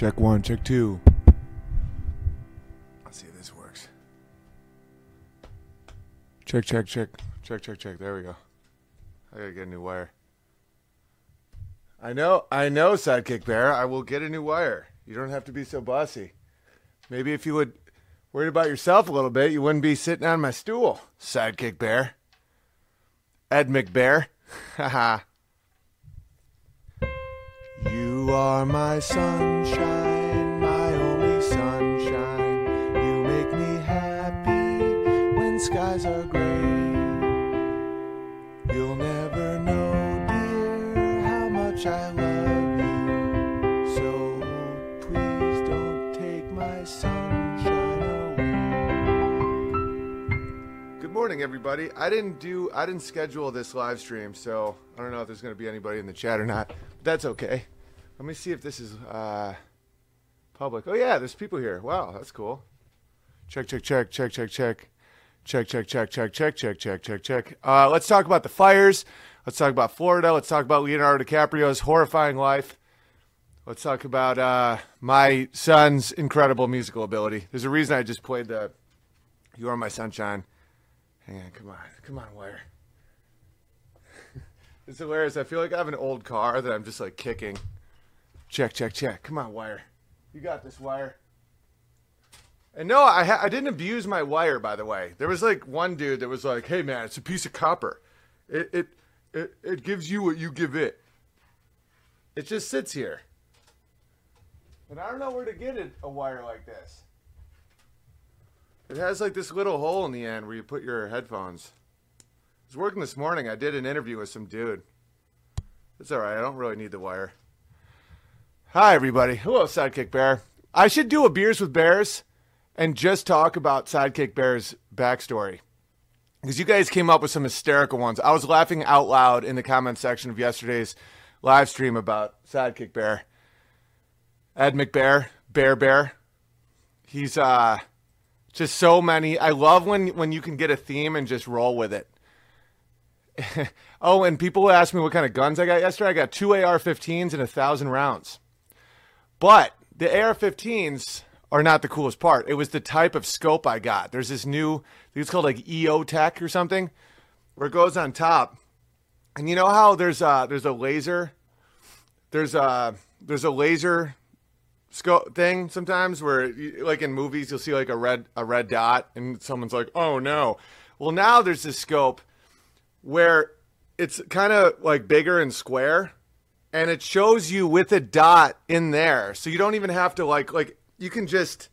Check one, check two. Let's see if this works. Check, check, check. Check, check, check. There we go. I gotta get a new wire. I know, I know, Sidekick Bear. I will get a new wire. You don't have to be so bossy. Maybe if you would worry about yourself a little bit, you wouldn't be sitting on my stool, Sidekick Bear. Ed McBear. Haha. You are my sunshine, my only sunshine. You make me happy when skies are gray. You'll never know, dear, how much I morning, everybody. I didn't do, I didn't schedule this live stream, so I don't know if there's going to be anybody in the chat or not. But that's okay. Let me see if this is uh, public. Oh yeah, there's people here. Wow, that's cool. Check, check, check, check, check, check. Check, check, check, check, check, check, check, check, check. Uh, let's talk about the fires. Let's talk about Florida. Let's talk about Leonardo DiCaprio's horrifying life. Let's talk about uh, my son's incredible musical ability. There's a reason I just played the You Are My Sunshine. Hang on, come on. Come on, Wire. it's hilarious. I feel like I have an old car that I'm just like kicking. Check, check, check. Come on, Wire. You got this, Wire. And no, I I didn't abuse my wire. By the way, there was like one dude that was like, "Hey man, it's a piece of copper. It it it, it gives you what you give it. It just sits here." And I don't know where to get it, a wire like this. It has like this little hole in the end where you put your headphones. I was working this morning. I did an interview with some dude. It's all right. I don't really need the wire. Hi, everybody. Hello, Sidekick Bear. I should do a Beers with Bears and just talk about Sidekick Bear's backstory. Because you guys came up with some hysterical ones. I was laughing out loud in the comment section of yesterday's live stream about Sidekick Bear. Ed McBear, Bear Bear. He's uh just so many. I love when when you can get a theme and just roll with it. oh, and people ask me what kind of guns I got yesterday. I got two AR-15s and a thousand rounds. But the AR-15s are not the coolest part. It was the type of scope I got. There's this new, it's called like EO Tech or something, where it goes on top. And you know how there's a there's a laser, there's a there's a laser scope thing sometimes where like in movies you'll see like a red a red dot and someone's like oh no. Well now there's this scope where it's kind of like bigger and square and it shows you with a dot in there. So you don't even have to like like you can just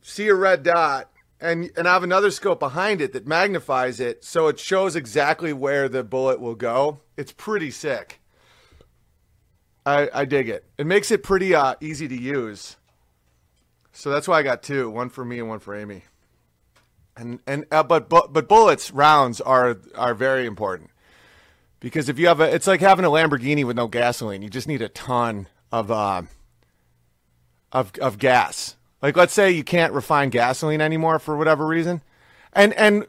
see a red dot and and I have another scope behind it that magnifies it so it shows exactly where the bullet will go. It's pretty sick I, I dig it. It makes it pretty uh, easy to use. So that's why I got two, one for me and one for Amy. And and uh, but but but bullets rounds are are very important because if you have a, it's like having a Lamborghini with no gasoline. You just need a ton of uh, of of gas. Like let's say you can't refine gasoline anymore for whatever reason. And and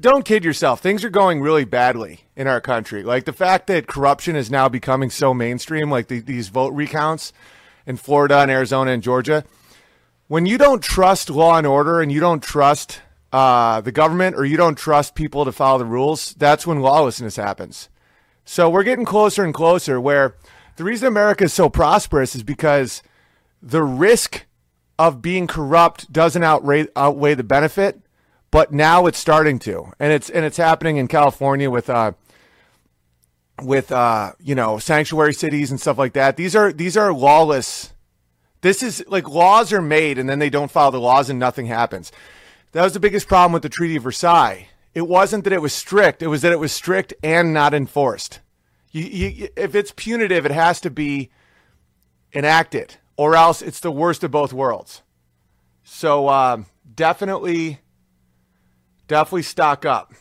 don't kid yourself. Things are going really badly in our country. Like the fact that corruption is now becoming so mainstream, like the, these vote recounts in Florida and Arizona and Georgia. When you don't trust law and order and you don't trust uh, the government or you don't trust people to follow the rules, that's when lawlessness happens. So we're getting closer and closer. Where the reason America is so prosperous is because the risk of being corrupt doesn't outweigh, outweigh the benefit but now it's starting to, and it's and it's happening in California with uh with uh you know sanctuary cities and stuff like that. These are these are lawless. This is like laws are made and then they don't follow the laws and nothing happens. That was the biggest problem with the Treaty of Versailles. It wasn't that it was strict; it was that it was strict and not enforced. You, you, if it's punitive, it has to be enacted, or else it's the worst of both worlds. So uh, definitely Definitely stock up.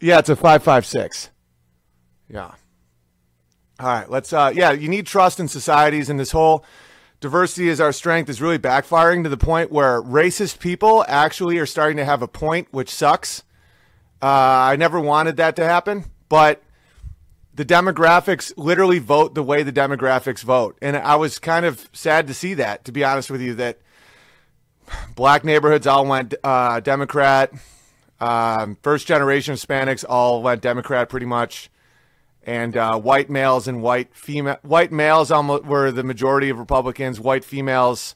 Yeah, it's a 556. Yeah. All right, let's uh yeah, you need trust in societies and this whole diversity is our strength is really backfiring to the point where racist people actually are starting to have a point which sucks. Uh, I never wanted that to happen, but the demographics literally vote the way the demographics vote. And I was kind of sad to see that, to be honest with you, that black neighborhoods all went uh, Democrat. Um, first generation Hispanics all went Democrat pretty much. And uh, white males and white female white males almost were the majority of Republicans. White females,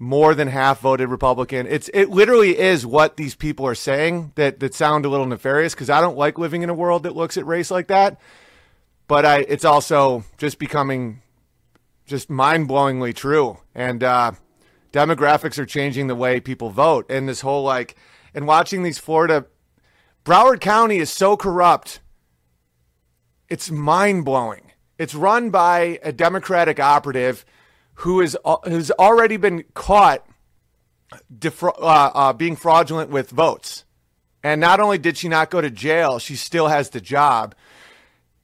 more than half voted Republican. It's it literally is what these people are saying that that sound a little nefarious because I don't like living in a world that looks at race like that but I, it's also just becoming just mind blowingly true. And uh, demographics are changing the way people vote. And this whole like, and watching these Florida, Broward County is so corrupt. It's mind blowing. It's run by a Democratic operative who is has already been caught defra- uh, uh, being fraudulent with votes. And not only did she not go to jail, she still has the job.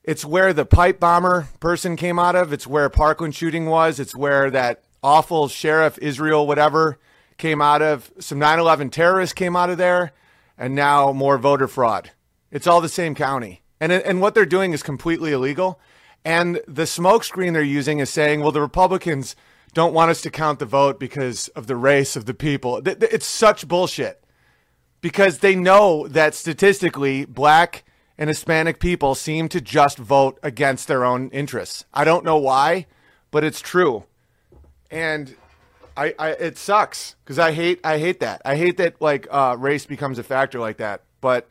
It's where the pipe bomber person came out of. It's where Parkland shooting was. It's where that awful sheriff Israel whatever came out of. Some 9/11 terrorists came out of there, and now more voter fraud. It's all the same county, and and what they're doing is completely illegal. And the smokescreen they're using is saying, well, the Republicans don't want us to count the vote because of the race of the people. It's such bullshit because they know that statistically, black and Hispanic people seem to just vote against their own interests. I don't know why, but it's true. And I, I it sucks because I hate I hate that. I hate that like uh, race becomes a factor like that. But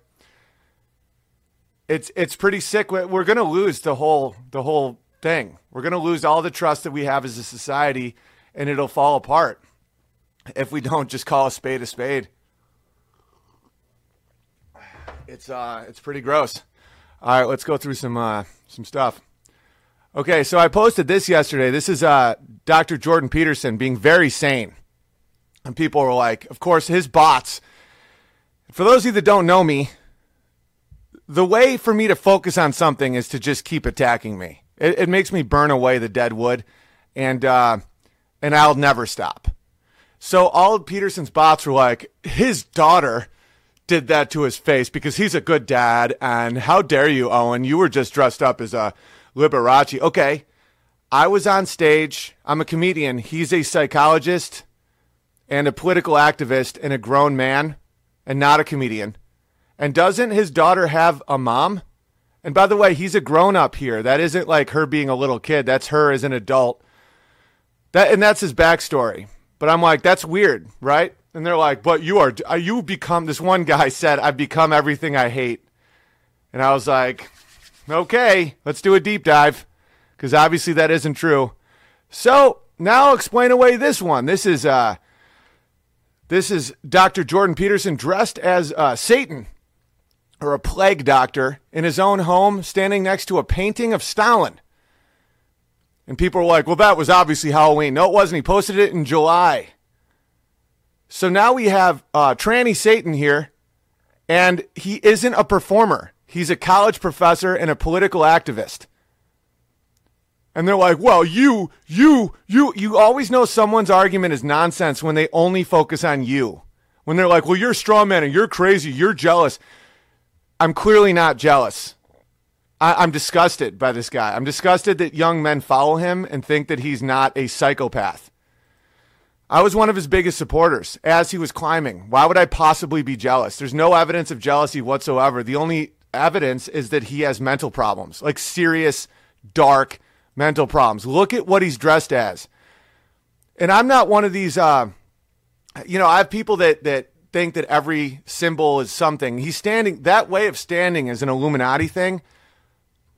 it's it's pretty sick. We're gonna lose the whole the whole thing. We're gonna lose all the trust that we have as a society, and it'll fall apart if we don't just call a spade a spade. It's uh, it's pretty gross. All right, let's go through some uh, some stuff. Okay, so I posted this yesterday. This is uh, Dr. Jordan Peterson being very sane, and people were like, of course, his bots. For those of you that don't know me, the way for me to focus on something is to just keep attacking me. It, it makes me burn away the dead wood, and uh, and I'll never stop. So all of Peterson's bots were like, his daughter did that to his face because he's a good dad. And how dare you, Owen? You were just dressed up as a Liberace. Okay. I was on stage. I'm a comedian. He's a psychologist and a political activist and a grown man and not a comedian. And doesn't his daughter have a mom? And by the way, he's a grown up here. That isn't like her being a little kid. That's her as an adult. That and that's his backstory. But I'm like, that's weird, right? And they're like, but you are, you become, this one guy said, I've become everything I hate. And I was like, okay, let's do a deep dive because obviously that isn't true. So now I'll explain away this one. This is, uh, this is Dr. Jordan Peterson dressed as uh, Satan or a plague doctor in his own home, standing next to a painting of Stalin. And people were like, well, that was obviously Halloween. No, it wasn't. He posted it in July. So now we have uh, Tranny Satan here, and he isn't a performer. He's a college professor and a political activist. And they're like, well, you, you, you, you always know someone's argument is nonsense when they only focus on you. When they're like, well, you're a straw man and you're crazy, you're jealous. I'm clearly not jealous. I, am disgusted by this guy. I'm disgusted that young men follow him and think that he's not a psychopath. I was one of his biggest supporters as he was climbing. Why would I possibly be jealous? There's no evidence of jealousy whatsoever. The only evidence is that he has mental problems, like serious, dark mental problems. Look at what he's dressed as. And I'm not one of these, uh, you know, I have people that, that think that every symbol is something. He's standing, that way of standing is an Illuminati thing,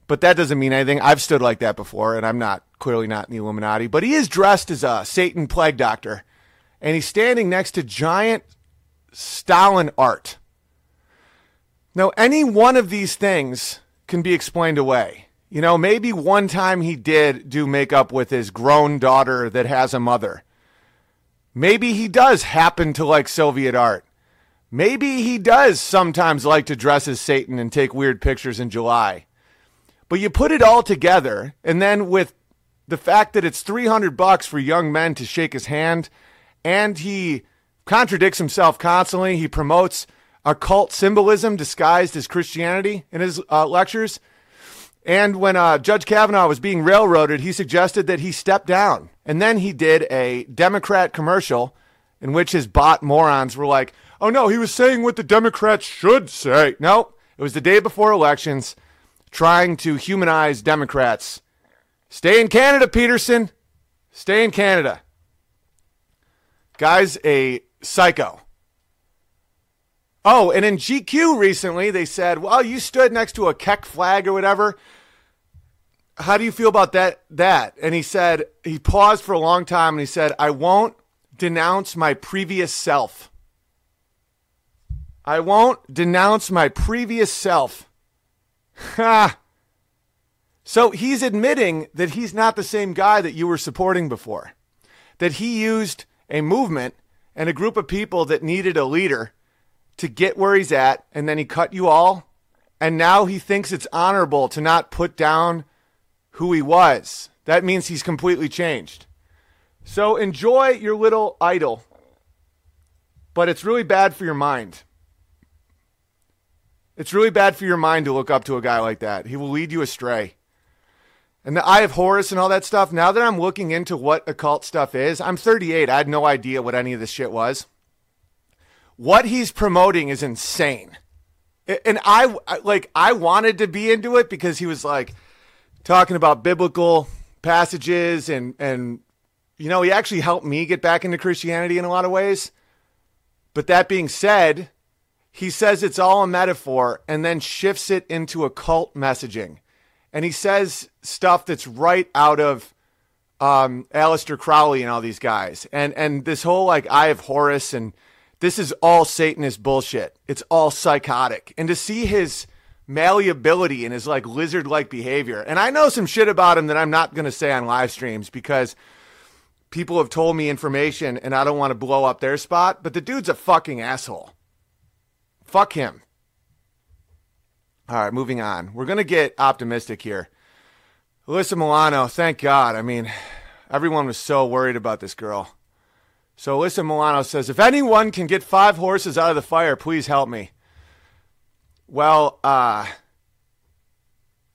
but that doesn't mean anything. I've stood like that before, and I'm not clearly not in the Illuminati, but he is dressed as a Satan plague doctor, and he's standing next to giant Stalin art. Now, any one of these things can be explained away. You know, maybe one time he did do makeup with his grown daughter that has a mother. Maybe he does happen to like Soviet art. Maybe he does sometimes like to dress as Satan and take weird pictures in July. But you put it all together, and then with the fact that it's 300 bucks for young men to shake his hand and he contradicts himself constantly. He promotes occult symbolism disguised as Christianity in his uh, lectures. And when uh, Judge Kavanaugh was being railroaded, he suggested that he step down. And then he did a Democrat commercial in which his bot morons were like, oh no, he was saying what the Democrats should say. No, it was the day before elections trying to humanize Democrats. Stay in Canada, Peterson. Stay in Canada. Guy's a psycho. Oh, and in GQ recently, they said, well, you stood next to a Kek flag or whatever. How do you feel about that? That? And he said, he paused for a long time and he said, I won't denounce my previous self. I won't denounce my previous self. Ha! so he's admitting that he's not the same guy that you were supporting before. That he used a movement and a group of people that needed a leader to get where he's at, and then he cut you all. And now he thinks it's honorable to not put down who he was. That means he's completely changed. So enjoy your little idol, but it's really bad for your mind. It's really bad for your mind to look up to a guy like that. He will lead you astray. And the Eye of Horus and all that stuff, now that I'm looking into what occult stuff is, I'm 38. I had no idea what any of this shit was what he's promoting is insane. And I like I wanted to be into it because he was like talking about biblical passages and and you know, he actually helped me get back into Christianity in a lot of ways. But that being said, he says it's all a metaphor and then shifts it into occult messaging. And he says stuff that's right out of um, Aleister Crowley and all these guys. And and this whole like Eye of Horus and this is all Satanist bullshit. It's all psychotic. And to see his malleability and his like lizard like behavior, and I know some shit about him that I'm not going to say on live streams because people have told me information and I don't want to blow up their spot, but the dude's a fucking asshole. Fuck him. All right, moving on. We're going to get optimistic here. Alyssa Milano, thank God. I mean, everyone was so worried about this girl. So Alyssa Milano says, if anyone can get five horses out of the fire, please help me. Well, uh,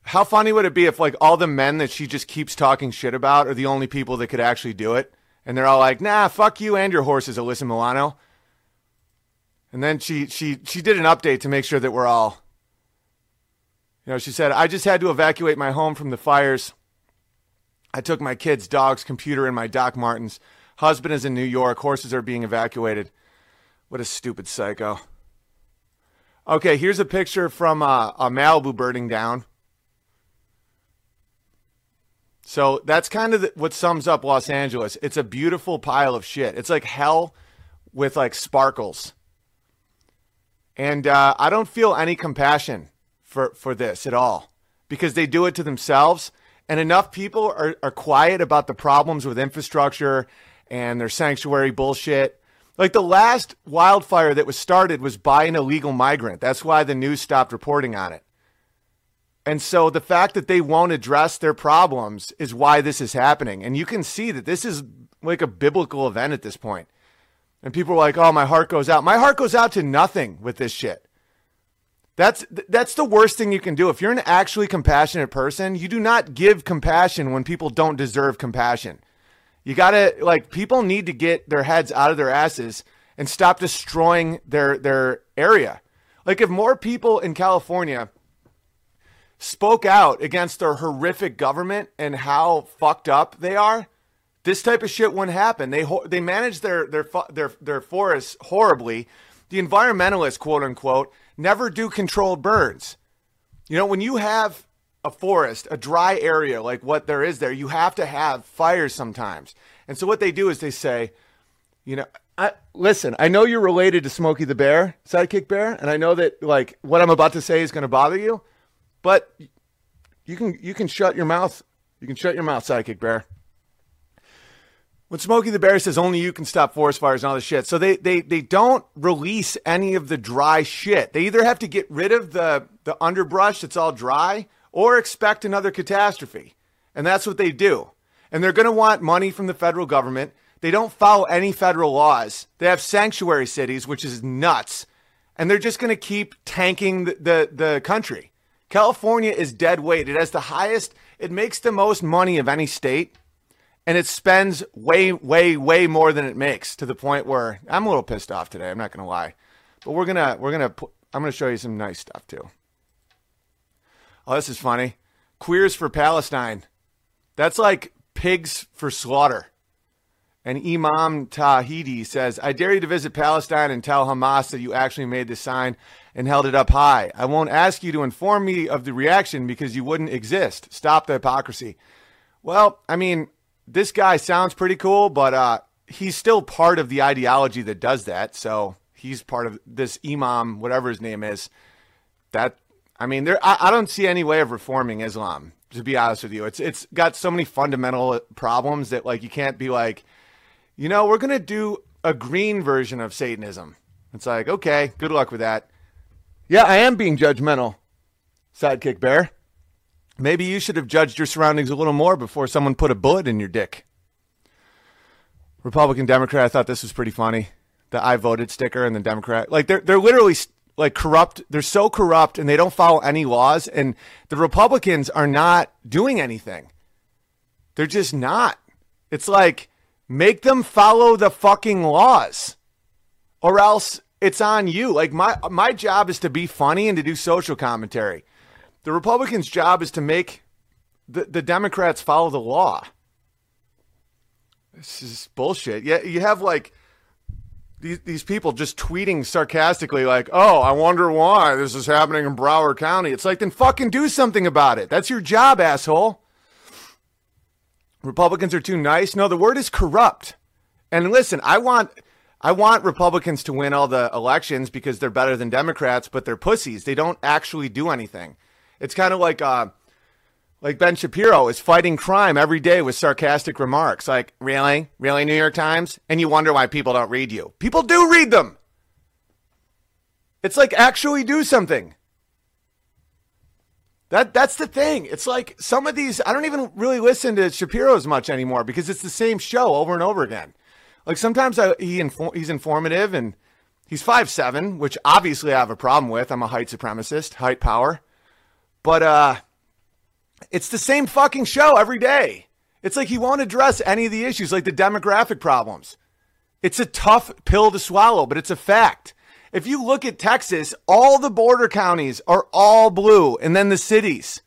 how funny would it be if like all the men that she just keeps talking shit about are the only people that could actually do it? And they're all like, nah, fuck you and your horses, Alyssa Milano. And then she she she did an update to make sure that we're all you know, she said, I just had to evacuate my home from the fires. I took my kids, dog's computer, and my Doc Martens. Husband is in New York. Horses are being evacuated. What a stupid psycho. Okay, here's a picture from uh, a Malibu burning down. So that's kind of the, what sums up Los Angeles. It's a beautiful pile of shit. It's like hell with like sparkles. And uh, I don't feel any compassion for, for this at all because they do it to themselves. And enough people are, are quiet about the problems with infrastructure and their sanctuary bullshit. Like the last wildfire that was started was by an illegal migrant. That's why the news stopped reporting on it. And so the fact that they won't address their problems is why this is happening. And you can see that this is like a biblical event at this point. And people are like, "Oh, my heart goes out." My heart goes out to nothing with this shit. That's that's the worst thing you can do. If you're an actually compassionate person, you do not give compassion when people don't deserve compassion. You got to like people need to get their heads out of their asses and stop destroying their their area. Like if more people in California spoke out against their horrific government and how fucked up they are, this type of shit wouldn't happen. They they manage their their their their forests horribly. The environmentalists, quote unquote, never do controlled burns. You know, when you have a forest, a dry area like what there is there, you have to have fires sometimes. And so what they do is they say, you know, I, listen, I know you're related to Smokey the Bear, Sidekick Bear, and I know that like what I'm about to say is going to bother you, but you can you can shut your mouth. You can shut your mouth, Sidekick Bear. When Smokey the Bear says only you can stop forest fires and all this shit, so they they they don't release any of the dry shit. They either have to get rid of the the underbrush that's all dry, or expect another catastrophe. And that's what they do. And they're going to want money from the federal government. They don't follow any federal laws. They have sanctuary cities, which is nuts. And they're just going to keep tanking the, the, the country California is dead weight. It has the highest, it makes the most money of any state, and it spends way, way, way more than it makes to the point where I'm a little pissed off today. I'm not going to lie. But we're going to, we're going to, I'm going to show you some nice stuff too. Oh, this is funny. Queers for Palestine. That's like pigs for slaughter. And Imam Tawhidi says, I dare you to visit Palestine and tell Hamas that you actually made the sign and held it up high. I won't ask you to inform me of the reaction because you wouldn't exist. Stop the hypocrisy. Well, I mean, this guy sounds pretty cool, but uh, he's still part of the ideology that does that. So he's part of this Imam, whatever his name is. That I mean, there I, I don't see any way of reforming Islam. To be honest with you, it's it's got so many fundamental problems that like you can't be like, you know, we're gonna do a green version of Satanism. It's like, okay, good luck with that. Yeah, I am being judgmental, Sidekick Bear. Maybe you should have judged your surroundings a little more before someone put a bullet in your dick. Republican Democrat, I thought this was pretty funny. The I voted sticker and the Democrat, like they're they're literally like corrupt. They're so corrupt and they don't follow any laws. And the Republicans are not doing anything. They're just not. It's like make them follow the fucking laws, or else it's on you. Like my my job is to be funny and to do social commentary. The Republicans' job is to make the, the Democrats follow the law. This is bullshit. Yeah, you have like these these people just tweeting sarcastically like, "Oh, I wonder why this is happening in Broward County." It's like then fucking do something about it. That's your job, asshole. Republicans are too nice. No, the word is corrupt. And listen, I want I want Republicans to win all the elections because they're better than Democrats, but they're pussies. They don't actually do anything. It's kind of like uh, like Ben Shapiro is fighting crime every day with sarcastic remarks like, "Really? Really New York Times?" And you wonder why people don't read you. People do read them. It's like actually do something. That that's the thing. It's like some of these I don't even really listen to Shapiro as much anymore because it's the same show over and over again. Like sometimes I, he infor- he's informative and he's five seven, which obviously I have a problem with. I'm a height supremacist, height power. But uh it's the same fucking show every day. It's like he won't address any of the issues like the demographic problems. It's a tough pill to swallow, but it's a fact. If you look at Texas, all the border counties are all blue, and then the cities.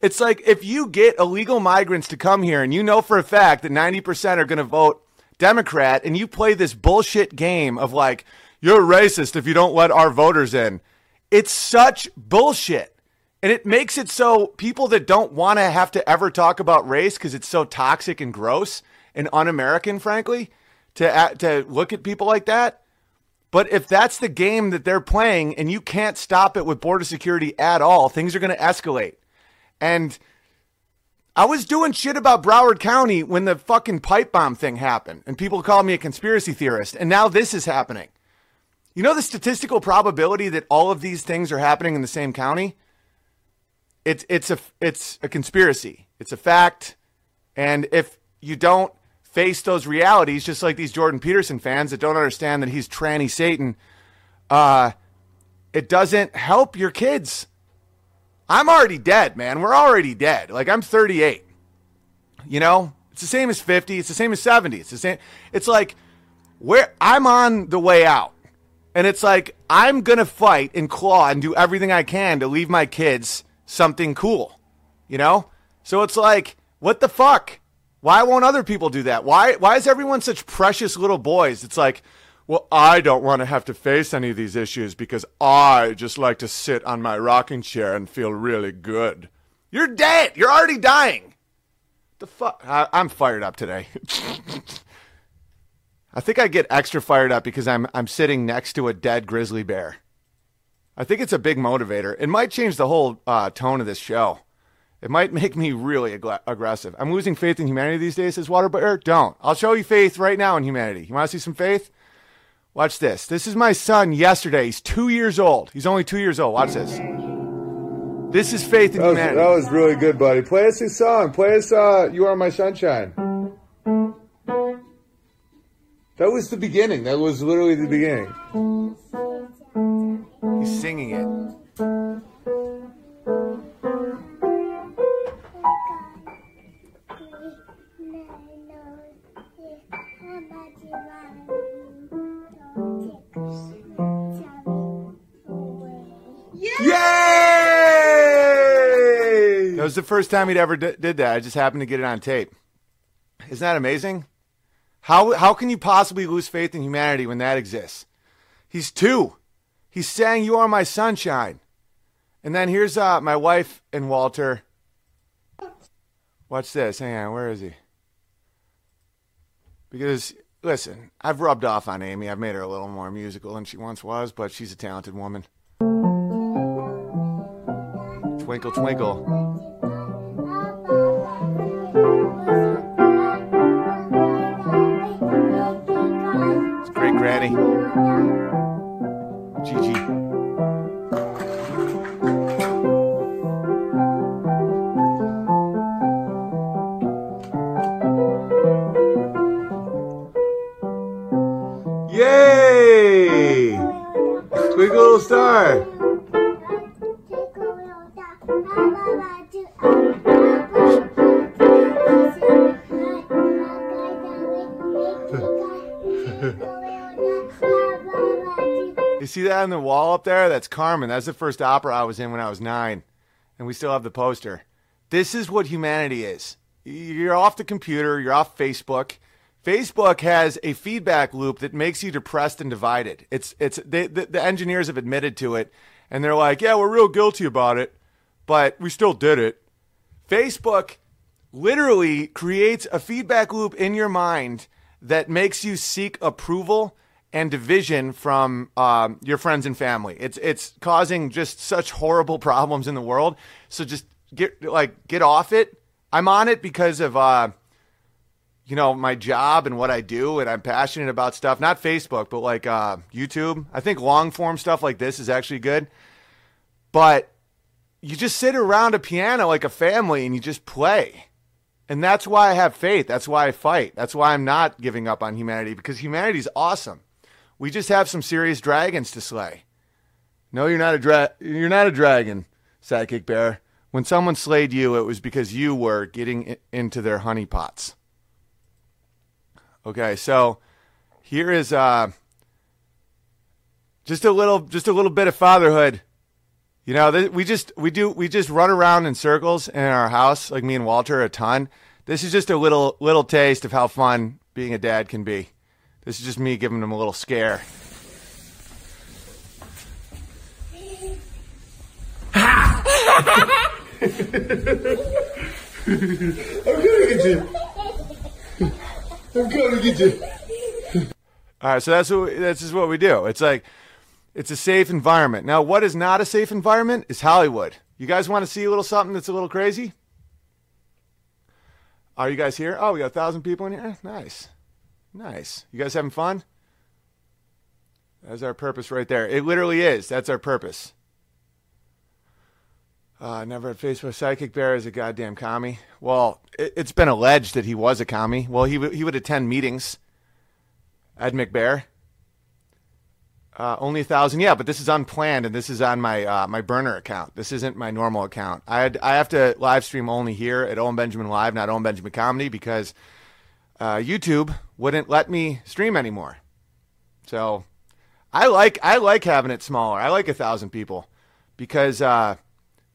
It's like if you get illegal migrants to come here and you know for a fact that 90% are going to vote Democrat and you play this bullshit game of like, you're racist if you don't let our voters in. It's such bullshit. And it makes it so people that don't want to have to ever talk about race because it's so toxic and gross and un-American, frankly, to to look at people like that. But if that's the game that they're playing and you can't stop it with border security at all, things are going to escalate. And I was doing shit about Broward County when the fucking pipe bomb thing happened, and people called me a conspiracy theorist. And now this is happening. You know the statistical probability that all of these things are happening in the same county? It's it's a it's a conspiracy. It's a fact. And if you don't face those realities, just like these Jordan Peterson fans that don't understand that he's tranny Satan, uh, it doesn't help your kids. I'm already dead, man. We're already dead. Like I'm 38. You know, it's the same as 50. It's the same as 70. It's the same. It's like where I'm on the way out. And it's like I'm to fight and claw and do everything I can to leave my kids something cool. You know? So it's like, what the fuck? Why won't other people do that? Why why is everyone such precious little boys? It's like, well, I don't want to have to face any of these issues because I just like to sit on my rocking chair and feel really good. You're dead. You're already dying. The fuck? I'm fired up today. I think I get extra fired up because I'm I'm sitting next to a dead grizzly bear. I think it's a big motivator. It might change the whole uh, tone of this show. It might make me really ag- aggressive. I'm losing faith in humanity these days, says Water Bear. Don't. I'll show you faith right now in humanity. You want to see some faith? Watch this. This is my son yesterday. He's two years old. He's only two years old. Watch this. This is faith in that was, humanity. That was really good, buddy. Play us a song. Play us uh, You Are My Sunshine. That was the beginning. That was literally the beginning. He's singing it. Yay! That was the first time he'd ever did that. I just happened to get it on tape. Isn't that amazing? How how can you possibly lose faith in humanity when that exists? He's two. He's saying, "You are my sunshine." And then here's uh, my wife and Walter. Watch this. Hang on. Where is he? Because listen, I've rubbed off on Amy. I've made her a little more musical than she once was, but she's a talented woman. Twinkle, twinkle. It's great, Granny. Gigi. Yay! Twinkle star. You see that on the wall up there? That's Carmen. That's the first opera I was in when I was nine. And we still have the poster. This is what humanity is. You're off the computer, you're off Facebook. Facebook has a feedback loop that makes you depressed and divided. It's it's they, the, the engineers have admitted to it and they're like, "Yeah, we're real guilty about it, but we still did it." Facebook literally creates a feedback loop in your mind that makes you seek approval and division from um, your friends and family. It's it's causing just such horrible problems in the world. So just get like get off it. I'm on it because of uh, you know my job and what I do, and I'm passionate about stuff. Not Facebook, but like uh, YouTube. I think long form stuff like this is actually good. But you just sit around a piano like a family and you just play. And that's why I have faith. That's why I fight. That's why I'm not giving up on humanity because humanity's awesome. We just have some serious dragons to slay. No, you're not a dra- you're not a dragon, Sidekick Bear. When someone slayed you, it was because you were getting into their honey pots. Okay, so here is uh, just a little just a little bit of fatherhood. You know, th- we just we do we just run around in circles in our house, like me and Walter, a ton. This is just a little little taste of how fun being a dad can be. This is just me giving them a little scare. I'm gonna get you. I'm gonna get you. All right, so that's what that's just what we do. It's like it's a safe environment. Now, what is not a safe environment is Hollywood. You guys want to see a little something that's a little crazy? Are you guys here? Oh, we got a thousand people in here. Eh, nice, nice. You guys having fun? That's our purpose right there. It literally is. That's our purpose. Uh, never had Facebook. Psychic Bear is a goddamn commie. Well, it, it's been alleged that he was a commie. Well, he w- he would attend meetings. Ed McBear. Uh, only a thousand, yeah, but this is unplanned, and this is on my uh, my burner account. This isn't my normal account. I I have to live stream only here at Owen Benjamin Live, not Owen Benjamin Comedy, because uh, YouTube wouldn't let me stream anymore. So I like I like having it smaller. I like a thousand people because uh,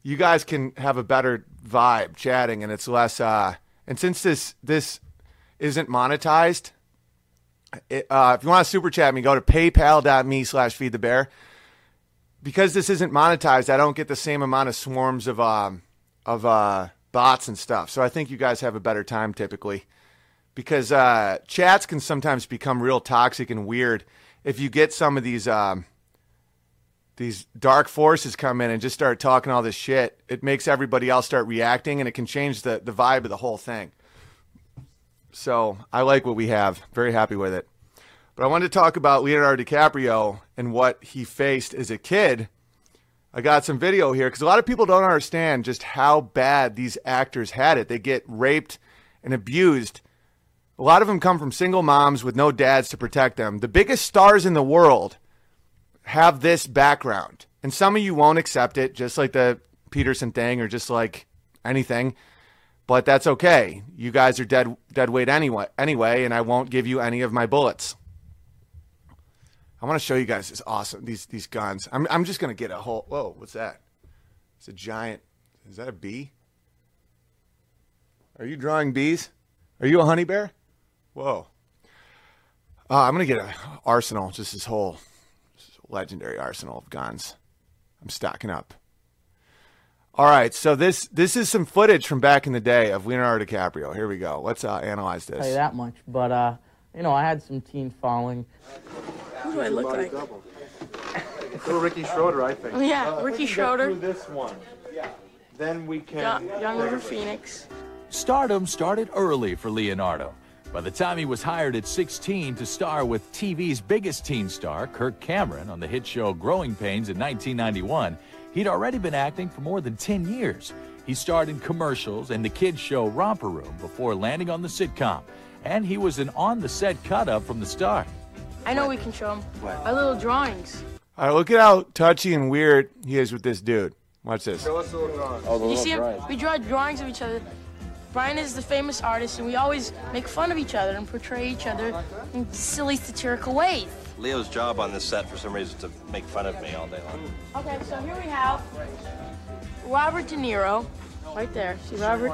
you guys can have a better vibe chatting, and it's less. Uh, and since this this isn't monetized, it, uh, if you want to super chat me, go to paypal.me slash feed the bear. Because this isn't monetized, I don't get the same amount of swarms of um, of uh, bots and stuff. So I think you guys have a better time typically. Because uh, chats can sometimes become real toxic and weird if you get some of these um, these dark forces come in and just start talking all this shit. It makes everybody else start reacting, and it can change the the vibe of the whole thing. So I like what we have. Very happy with it. But I wanted to talk about Leonardo DiCaprio and what he faced as a kid. I got some video here because a lot of people don't understand just how bad these actors had it. They get raped and abused. A lot of them come from single moms with no dads to protect them. The biggest stars in the world have this background. And some of you won't accept it, just like the Peterson thing or just like anything but that's okay. You guys are dead dead weight anyway anyway, and I won't give you any of my bullets. I want to show you guys this awesome these these guns. I'm I'm just gonna get a whole whoa, what's that? It's a giant is that a bee? Are you drawing bees? Are you a honey bear? Whoa. Uh, I'm gonna get an arsenal, just this whole legendary arsenal of guns. I'm stocking up. All right, so this this is some footage from back in the day of Leonardo DiCaprio. Here we go. Let's uh, analyze tell you this. that much. But uh, you know, I had some teen following. Who do I look like? Little Ricky Schroder, I think. Oh, yeah, Ricky Schroder, this one. yeah. Then we can. young, young River Phoenix. Stardom started early for Leonardo. By the time he was hired at 16 to star with TV's biggest teen star, Kirk Cameron, on the hit show Growing Pains in 1991, he'd already been acting for more than 10 years. He starred in commercials and the kids' show Romper Room before landing on the sitcom, and he was an on the set cut up from the start. I know we can show them our little drawings. All right, look at how touchy and weird he is with this dude. Watch this. You see, him? we draw drawings of each other. Brian is the famous artist, and we always make fun of each other and portray each other in silly, satirical ways. Leo's job on this set, for some reason, is to make fun of me all day long. Okay, so here we have Robert De Niro, right there. See Robert?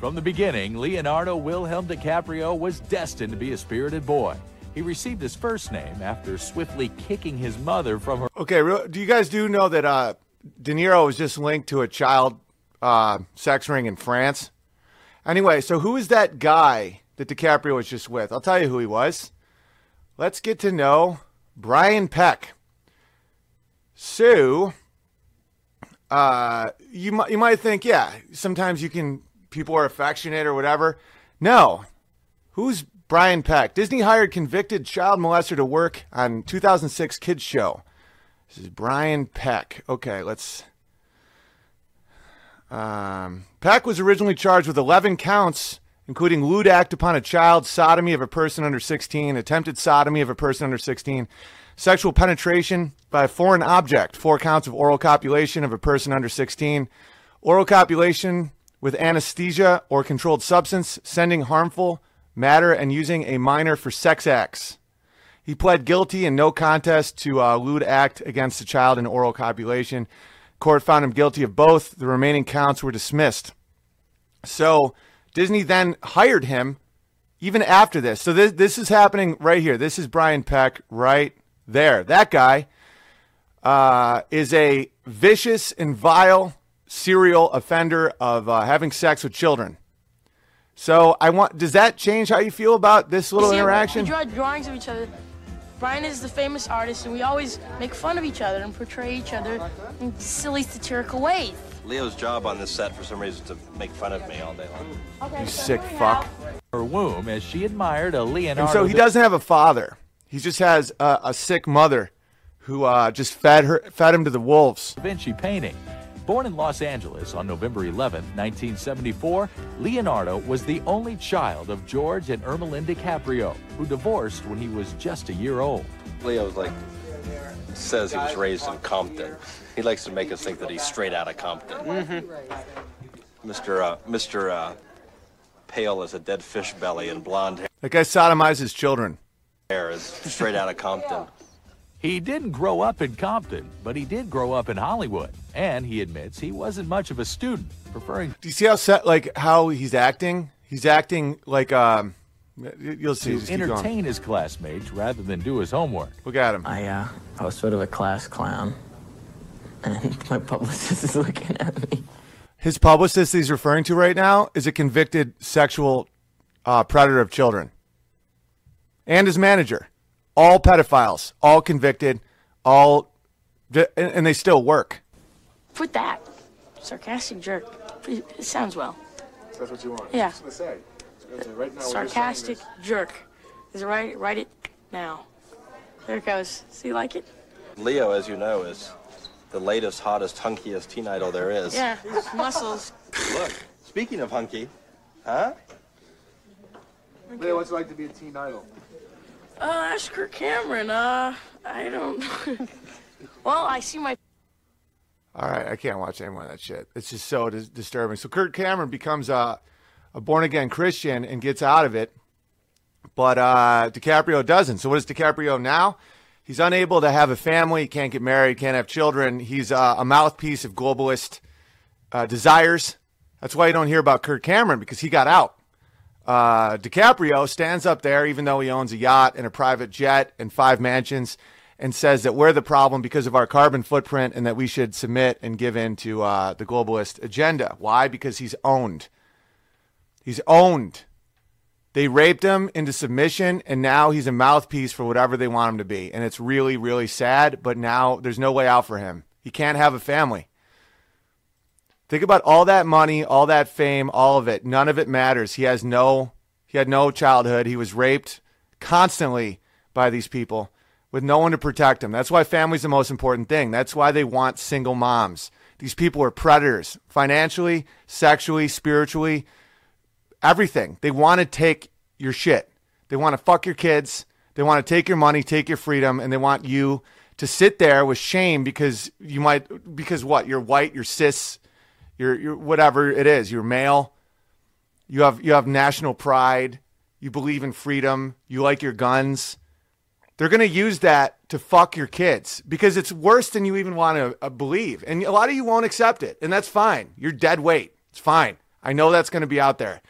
From the beginning, Leonardo Wilhelm DiCaprio was destined to be a spirited boy. He received his first name after swiftly kicking his mother from her Okay, do you guys do know that uh, De Niro was just linked to a child uh, sex ring in France? Anyway, so who is that guy that DiCaprio was just with? I'll tell you who he was. Let's get to know Brian Peck. So, uh, you might you might think, yeah, sometimes you can people are affectionate or whatever. No, who's Brian Peck? Disney hired convicted child molester to work on 2006 kids show. This is Brian Peck. Okay, let's. Um, Peck was originally charged with 11 counts, including lewd act upon a child, sodomy of a person under 16, attempted sodomy of a person under 16, sexual penetration by a foreign object, four counts of oral copulation of a person under 16, oral copulation with anesthesia or controlled substance, sending harmful matter, and using a minor for sex acts. He pled guilty in no contest to uh, lewd act against a child and oral copulation. Court found him guilty of both. The remaining counts were dismissed. So Disney then hired him even after this. So this, this is happening right here. This is Brian Peck right there. That guy uh, is a vicious and vile serial offender of uh, having sex with children. So I want. Does that change how you feel about this little interaction? We draw drawings of each other. Brian is the famous artist, and we always make fun of each other and portray each other in silly, satirical ways. Leo's job on this set, for some reason, is to make fun of me all day long. Okay, You so sick here we fuck. have- womb as she admired a Leonardo. And so he doesn't have a father. He just has a, a sick mother who uh, just fed her, fed him to the wolves. Da Vinci painting. Born in Los Angeles on November 11, 1974, Leonardo was the only child of George and Irmelin DiCaprio, who divorced when he was just a year old. Leo's like, says he was raised in Compton. He likes to make us think that he's straight out of Compton. Mr. Uh, Mr. Uh, pale as a dead fish belly and blonde hair. That guy sodomizes children. hair is straight out of Compton. He didn't grow up in Compton, but he did grow up in Hollywood, and he admits he wasn't much of a student, preferring Do you see how set like how he's acting? He's acting like um. You'll see. to Just keep going. entertain his classmates rather than do his homework. Look at him. I uh, I was sort of a class clown, and my publicist is looking at me. His publicist he's referring to right now is a convicted sexual uh, predator of children, and his manager, all pedophiles, all convicted, all, and and they still work. Put that. Sarcastic jerk. It sounds well. That's what you want. Yeah. Just gonna say. Just gonna right now. Sarcastic saying jerk. Is it right? Write it now. There it goes. See, you like it? Leo, as you know, is the latest, hottest, hunkiest teen idol there is. Yeah. Muscles. Look, speaking of hunky, huh? this. Leo, what's it like to be a teen idol? Uh, ask Kirk Cameron. Uh, I don't. well, I see my All right, I can't watch any more of that shit. It's just so dis- disturbing. So Kirk Cameron becomes a, a born again Christian and gets out of it, but uh, DiCaprio doesn't. So what is DiCaprio now? He's unable to have a family. Can't get married. Can't have children. He's uh, a mouthpiece of globalist uh, desires, That's why you don't hear about Kirk Cameron because he got out. Uh, DiCaprio stands up there, even though he owns a yacht and a private jet and five mansions, and says that we're the problem because of our carbon footprint and that we should submit and give in to uh, the globalist agenda. Why? Because he's owned. He's owned. They raped him into submission, and now he's a mouthpiece for whatever they want him to be. And it's really, really sad, but now there's no way out for him. He can't have a family. Think about all that money, all that fame, all of it. None of it matters. He has no he had no childhood. He was raped constantly by these people with no one to protect them. That's why family's the most important thing. That's why they want single moms. These people are predators, financially, sexually, spiritually, everything. They want to take your shit. They want to fuck your kids. They want to take your money, take your freedom, and they want you to sit there with shame because you might because what? You're white, you're cis, you're, you're whatever it is. You're male. You have you have national pride. You believe in freedom. You like your guns. They're going to use that to fuck your kids because it's worse than you even want to uh, believe. And a lot of you won't accept it, and that's fine. You're dead weight. It's fine. I know that's going to be out there.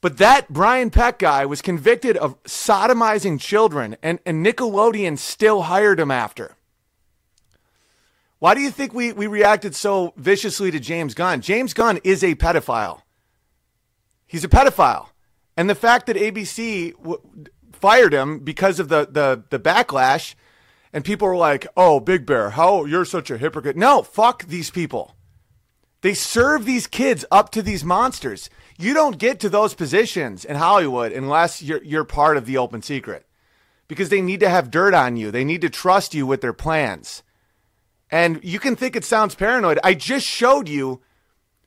But that Brian Peck guy was convicted of sodomizing children, and, and Nickelodeon still hired him after. Why do you think we, we reacted so viciously to James Gunn? James Gunn is a pedophile. He's a pedophile. And the fact that ABC w- fired him because of the, the, the backlash, and people were like, oh, Big Bear, how you're such a hypocrite. No, fuck these people. They serve these kids up to these monsters. You don't get to those positions in Hollywood unless you're, you're part of the open secret because they need to have dirt on you. They need to trust you with their plans. And you can think it sounds paranoid. I just showed you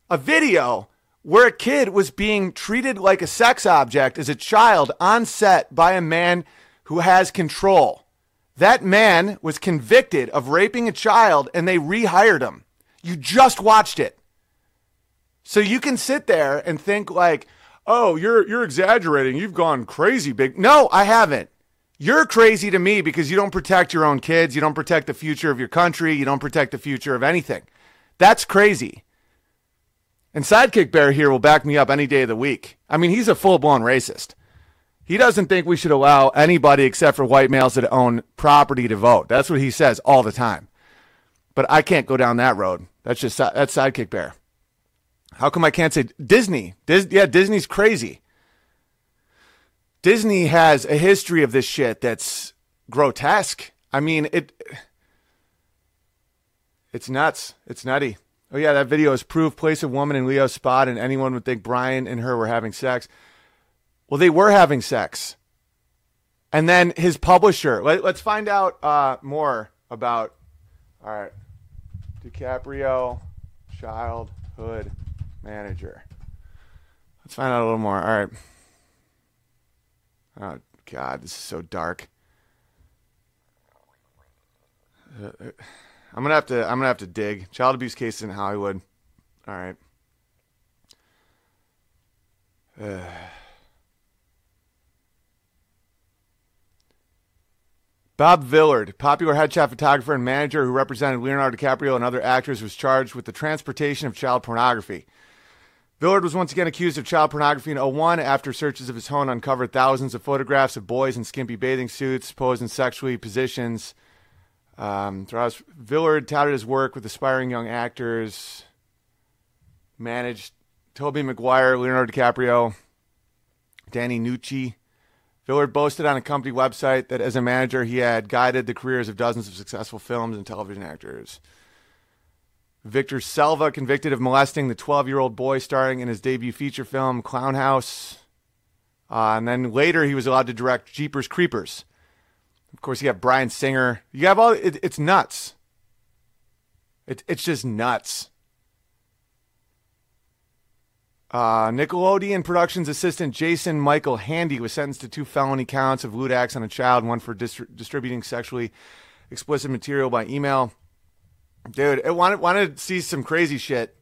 a video where a kid was being treated like a sex object as a child on set by a man who has control. That man was convicted of raping a child and they rehired him. You just watched it. So you can sit there and think like, "Oh, you're you're exaggerating. You've gone crazy big." No, I haven't. You're crazy to me because you don't protect your own kids. You don't protect the future of your country. You don't protect the future of anything. That's crazy. And Sidekick Bear here will back me up any day of the week. I mean, he's a full blown racist. He doesn't think we should allow anybody except for white males that own property to vote. That's what he says all the time. But I can't go down that road. That's just that's Sidekick Bear. How come I can't say Disney? Dis- yeah, Disney's crazy. Disney has a history of this shit that's grotesque. I mean, it it's nuts. It's nutty. Oh yeah, that video is proof. Place a woman in Leo's spot, and anyone would think Brian and her were having sex. Well, they were having sex. And then his publisher. Let, us find out uh, more about. All right, DiCaprio, childhood manager. Let's find out a little more. All right. Oh God, this is so dark. Uh, I'm gonna have to. I'm gonna have to dig. Child abuse cases in Hollywood. All right. Uh. Bob Villard, popular headshot photographer and manager who represented Leonardo DiCaprio and other actors, was charged with the transportation of child pornography. Villard was once again accused of child pornography in 01 after searches of his home uncovered thousands of photographs of boys in skimpy bathing suits posed in sexually positions. Um, Villard touted his work with aspiring young actors, managed Tobey Maguire, Leonardo DiCaprio, Danny Nucci. Villard boasted on a company website that as a manager he had guided the careers of dozens of successful films and television actors. Victor Salva convicted of molesting the 12 year old boy starring in his debut feature film, Clown House. Uh, and then later he was allowed to direct Jeepers Creepers. Of course, you have Bryan Singer. You have all, it, it's nuts. It, it's just nuts. Uh, Nickelodeon Productions assistant Jason Michael Handy was sentenced to two felony counts of lewd acts on a child, one for dis- distributing sexually explicit material by email dude, it wanted wanted to see some crazy shit.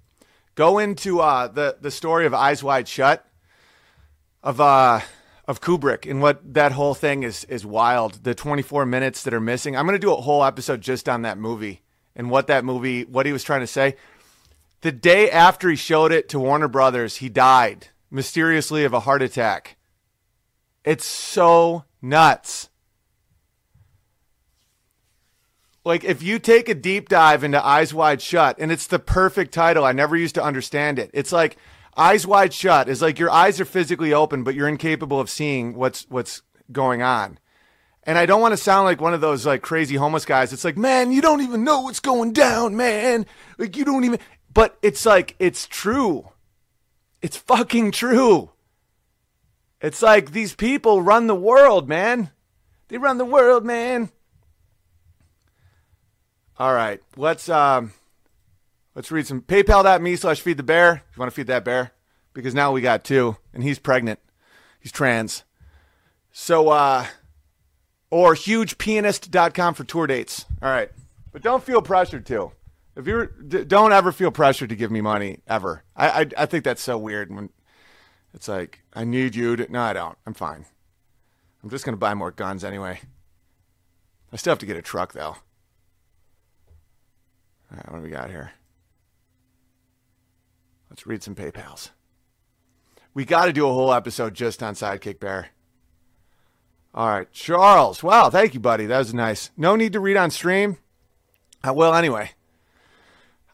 Go into uh, the the story of Eyes Wide Shut of uh of Kubrick and what that whole thing is is wild. The 24 minutes that are missing. I'm going to do a whole episode just on that movie and what that movie what he was trying to say. The day after he showed it to Warner Brothers, he died mysteriously of a heart attack. It's so nuts. Like, if you take a deep dive into Eyes Wide Shut, and it's the perfect title, I never used to understand it. It's like Eyes Wide Shut is like your eyes are physically open, but you're incapable of seeing what's what's going on. And I don't want to sound like one of those like crazy homeless guys. It's like, man, you don't even know what's going down, man. Like you don't even. But it's like it's true. It's fucking true. It's like these people run the world, man. They run the world, man. All right, let's um, let's read some PayPal.me slash Feed the Bear. If you want to feed that bear, because now we got two, and he's pregnant. He's trans. So uh, or hugepianist.com for tour dates. All right, but don't feel pressured to. If you're, d- don't ever feel pressured to give me money ever. I, I I think that's so weird when it's like I need you to. No, I don't. I'm fine. I'm just gonna buy more guns anyway. I still have to get a truck though. All right, what do we got here? Let's read some PayPal's. We got to do a whole episode just on Sidekick Bear. All right, Charles. Wow, thank you, buddy. That was nice. No need to read on stream. Uh, well, anyway,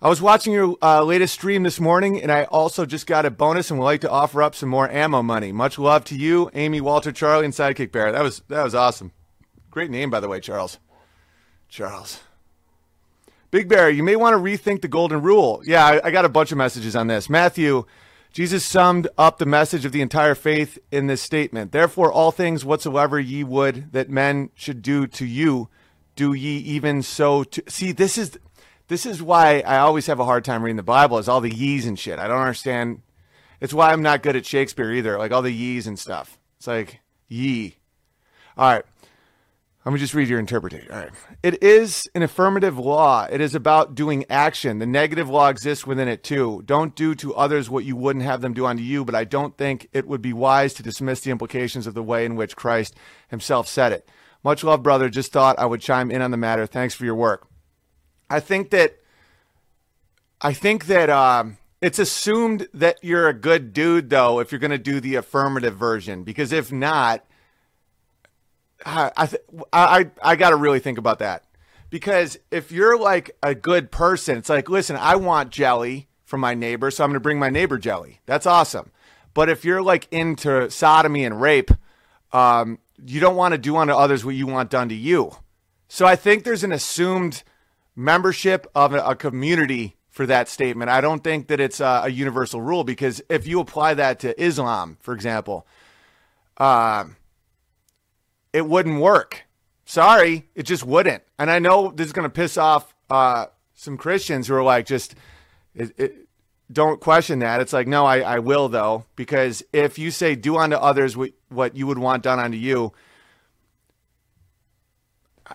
I was watching your uh, latest stream this morning, and I also just got a bonus and would like to offer up some more ammo money. Much love to you, Amy, Walter, Charlie, and Sidekick Bear. That was that was awesome. Great name, by the way, Charles. Charles. Big Bear, you may want to rethink the golden rule. Yeah, I, I got a bunch of messages on this. Matthew, Jesus summed up the message of the entire faith in this statement. Therefore, all things whatsoever ye would that men should do to you, do ye even so to. See, this is this is why I always have a hard time reading the Bible. Is all the ye's and shit. I don't understand. It's why I'm not good at Shakespeare either. Like all the ye's and stuff. It's like ye. All right. Let me just read your interpretation. All right. It is an affirmative law. It is about doing action. The negative law exists within it too. Don't do to others what you wouldn't have them do unto you, but I don't think it would be wise to dismiss the implications of the way in which Christ himself said it. Much love, brother. Just thought I would chime in on the matter. Thanks for your work. I think that I think that um, it's assumed that you're a good dude though if you're going to do the affirmative version because if not I I I, got to really think about that because if you're like a good person, it's like, listen, I want jelly from my neighbor, so I'm going to bring my neighbor jelly. That's awesome. But if you're like into sodomy and rape, um, you don't want to do unto others what you want done to you. So I think there's an assumed membership of a, a community for that statement. I don't think that it's a, a universal rule because if you apply that to Islam, for example, um, it wouldn't work. Sorry, it just wouldn't. And I know this is going to piss off uh, some Christians who are like, just it, it, don't question that. It's like, no, I, I will though, because if you say do unto others what, you would want done unto you,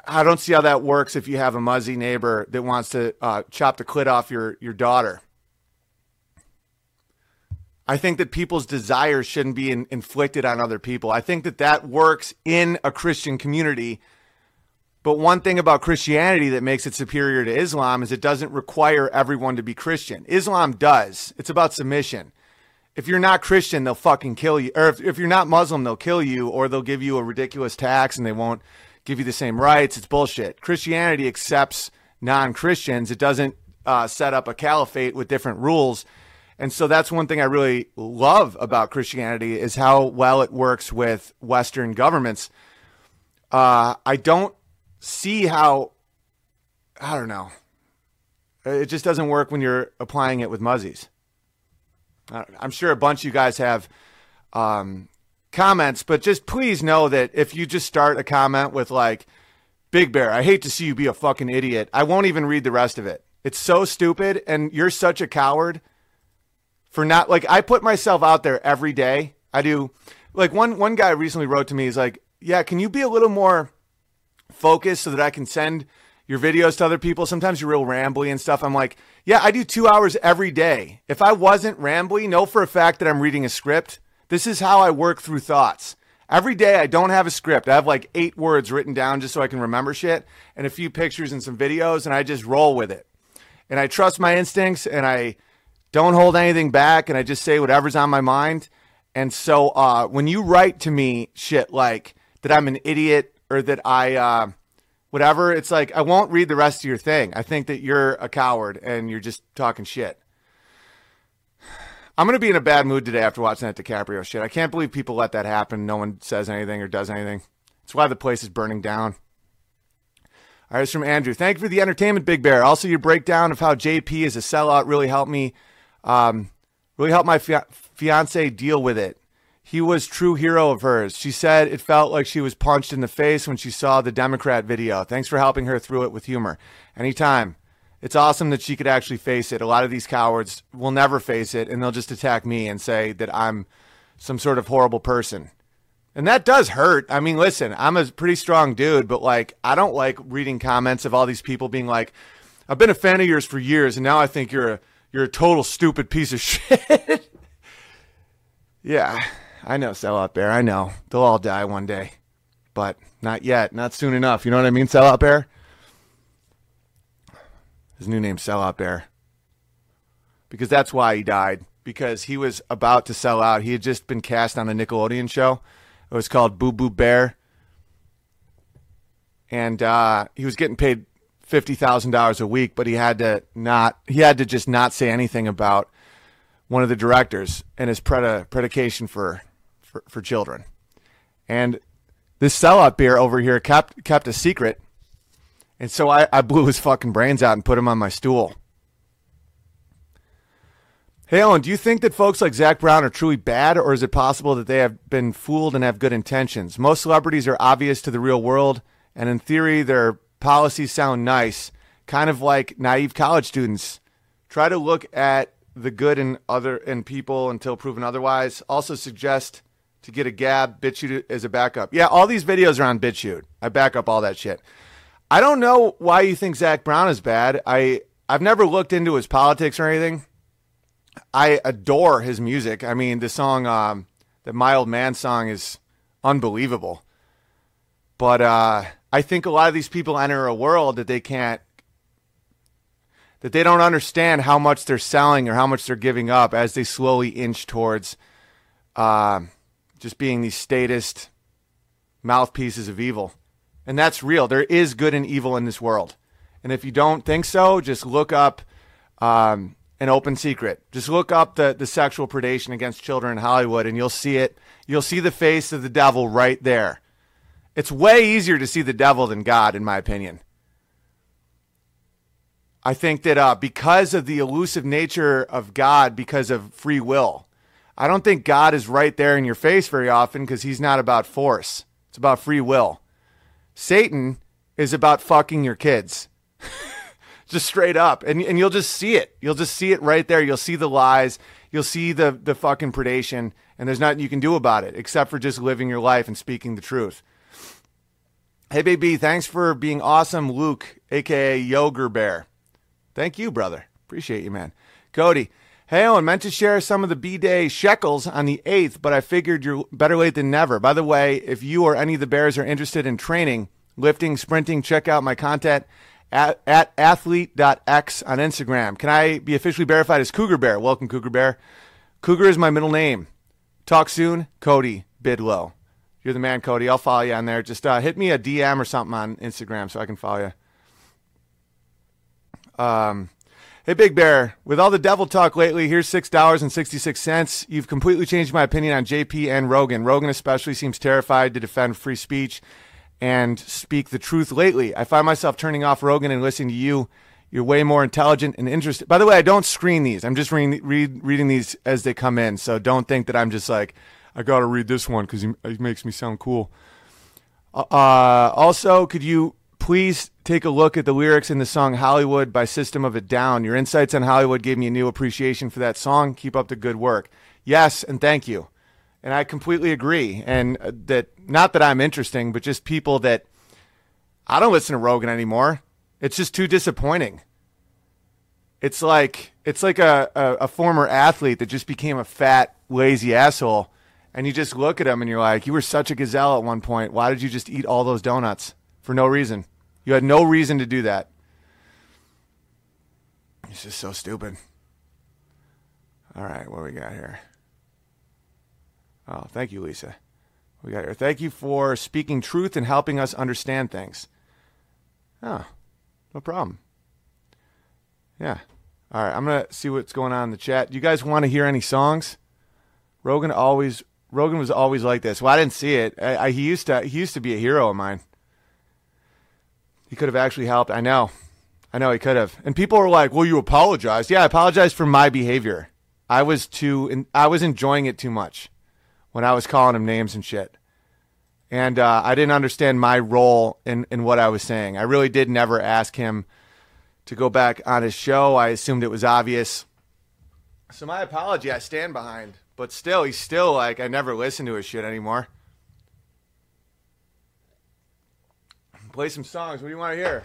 I don't see how that works if you have a muzzy neighbor that wants to uh, chop the clit off your, your daughter. I think that people's desires shouldn't be in, inflicted on other people. I think that that works in a Christian community. But one thing about Christianity that makes it superior to Islam is it doesn't require everyone to be Christian. Islam does. It's about submission. If you're not Christian, they'll fucking kill you. Or if, if you're not Muslim, they'll kill you or they'll give you a ridiculous tax and they won't give you the same rights. It's bullshit. Christianity accepts non Christians, it doesn't uh, set up a caliphate with different rules. And so that's one thing I really love about Christianity is how well it works with Western governments. Uh, I don't see how, I don't know. It just doesn't work when you're applying it with muzzies. I'm sure a bunch of you guys have um, comments, but just please know that if you just start a comment with like, Big Bear, I hate to see you be a fucking idiot, I won't even read the rest of it. It's so stupid, and you're such a coward for not like I put myself out there every day. I do like one one guy recently wrote to me, he's like, Yeah, can you be a little more focused so that I can send your videos to other people? Sometimes you're real rambly and stuff. I'm like, Yeah, I do two hours every day. If I wasn't rambly, know for a fact that I'm reading a script. This is how I work through thoughts. Every day I don't have a script. I have like eight words written down just so I can remember shit and a few pictures and some videos and I just roll with it. And I trust my instincts and I don't hold anything back, and I just say whatever's on my mind. And so uh, when you write to me shit like that I'm an idiot or that I uh, whatever, it's like I won't read the rest of your thing. I think that you're a coward and you're just talking shit. I'm gonna be in a bad mood today after watching that DiCaprio shit. I can't believe people let that happen. No one says anything or does anything. It's why the place is burning down. All right, it's from Andrew. Thank you for the entertainment, Big Bear. Also, your breakdown of how JP is a sellout really helped me, um, really helped my fia- fiance deal with it. He was true hero of hers. She said it felt like she was punched in the face when she saw the Democrat video. Thanks for helping her through it with humor. Anytime. It's awesome that she could actually face it. A lot of these cowards will never face it, and they'll just attack me and say that I'm some sort of horrible person. And that does hurt. I mean, listen, I'm a pretty strong dude, but like, I don't like reading comments of all these people being like, "I've been a fan of yours for years, and now I think you're a you're a total stupid piece of shit." yeah, I know, sellout bear. I know they'll all die one day, but not yet, not soon enough. You know what I mean, sellout bear? His new name's Sellout Bear. Because that's why he died. Because he was about to sell out. He had just been cast on a Nickelodeon show. It was called Boo Boo Bear. And uh, he was getting paid fifty thousand dollars a week, but he had to not he had to just not say anything about one of the directors and his predi- predication for, for for children. And this sellout beer over here kept kept a secret and so I, I blew his fucking brains out and put him on my stool. Hey, Owen, do you think that folks like Zac Brown are truly bad, or is it possible that they have been fooled and have good intentions? Most celebrities are obvious to the real world, and in theory, their policies sound nice, kind of like naive college students. Try to look at the good in other in people until proven otherwise. Also suggest to get a gab, BitChute as a backup. Yeah, all these videos are on BitChute. I back up all that shit. I don't know why you think Zac Brown is bad. I I've never looked into his politics or anything. I adore his music. I mean, the song, um, the My Old Man song, is unbelievable. But uh, I think a lot of these people enter a world that they can't, that they don't understand how much they're selling or how much they're giving up as they slowly inch towards uh, just being these statist mouthpieces of evil. And that's real. There is good and evil in this world. And if you don't think so, just look up um, an open secret. Just look up the, the sexual predation against children in Hollywood and you'll see it. You'll see the face of the devil right there. It's way easier to see the devil than God, in my opinion. I think that uh, because of the elusive nature of God, because of free will, I don't think God is right there in your face very often because he's not about force. It's about free will. Satan is about fucking your kids. just straight up. And and you'll just see it. You'll just see it right there. You'll see the lies. You'll see the the fucking predation and there's nothing you can do about it except for just living your life and speaking the truth. Hey baby, thanks for being awesome, Luke, aka Yoger Bear. Thank you, brother. Appreciate you, man. Cody, Hey, Owen, meant to share some of the B Day shekels on the 8th, but I figured you're better late than never. By the way, if you or any of the Bears are interested in training, lifting, sprinting, check out my content at, at athlete.x on Instagram. Can I be officially verified as Cougar Bear? Welcome, Cougar Bear. Cougar is my middle name. Talk soon, Cody Bidlow. You're the man, Cody. I'll follow you on there. Just uh, hit me a DM or something on Instagram so I can follow you. Um, Hey, Big Bear, with all the devil talk lately, here's $6.66. You've completely changed my opinion on JP and Rogan. Rogan, especially, seems terrified to defend free speech and speak the truth lately. I find myself turning off Rogan and listening to you. You're way more intelligent and interested. By the way, I don't screen these. I'm just reading, read, reading these as they come in. So don't think that I'm just like, I got to read this one because he, he makes me sound cool. Uh, also, could you please take a look at the lyrics in the song Hollywood by System of a Down. Your insights on Hollywood gave me a new appreciation for that song. Keep up the good work. Yes, and thank you. And I completely agree. And uh, that, not that I'm interesting, but just people that I don't listen to Rogan anymore. It's just too disappointing. It's like it's like a, a, a former athlete that just became a fat, lazy asshole. And you just look at him and you're like, you were such a gazelle at one point. Why did you just eat all those donuts for no reason? You had no reason to do that. It's just so stupid. All right, what we got here? Oh, thank you, Lisa. We got here. Thank you for speaking truth and helping us understand things. Oh, no problem. Yeah. All right, I'm gonna see what's going on in the chat. You guys want to hear any songs? Rogan always Rogan was always like this. Well, I didn't see it. I, I, he used to he used to be a hero of mine. He could have actually helped. I know. I know he could have. And people were like, "Well, you apologized." Yeah, I apologized for my behavior. I was too I was enjoying it too much when I was calling him names and shit. And uh, I didn't understand my role in, in what I was saying. I really did never ask him to go back on his show. I assumed it was obvious. So my apology, I stand behind. But still, he's still like, I never listen to his shit anymore. Play some songs. What do you want to hear?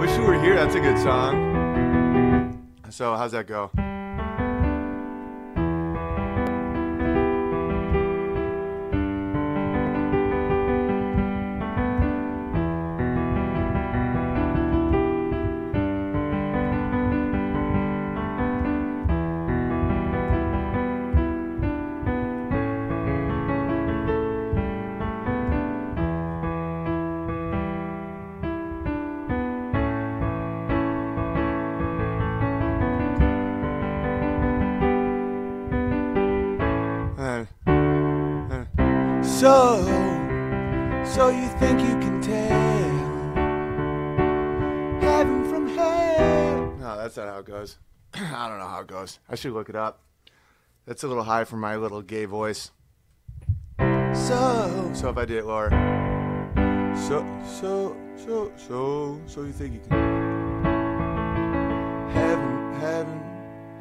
Wish You Were Here, that's a good song. So, how's that go? So you think you can tell heaven from hell? No, that's not how it goes. I don't know how it goes. I should look it up. That's a little high for my little gay voice. So, so if I did it lower. So, so, so, so, so you think you can heaven, heaven,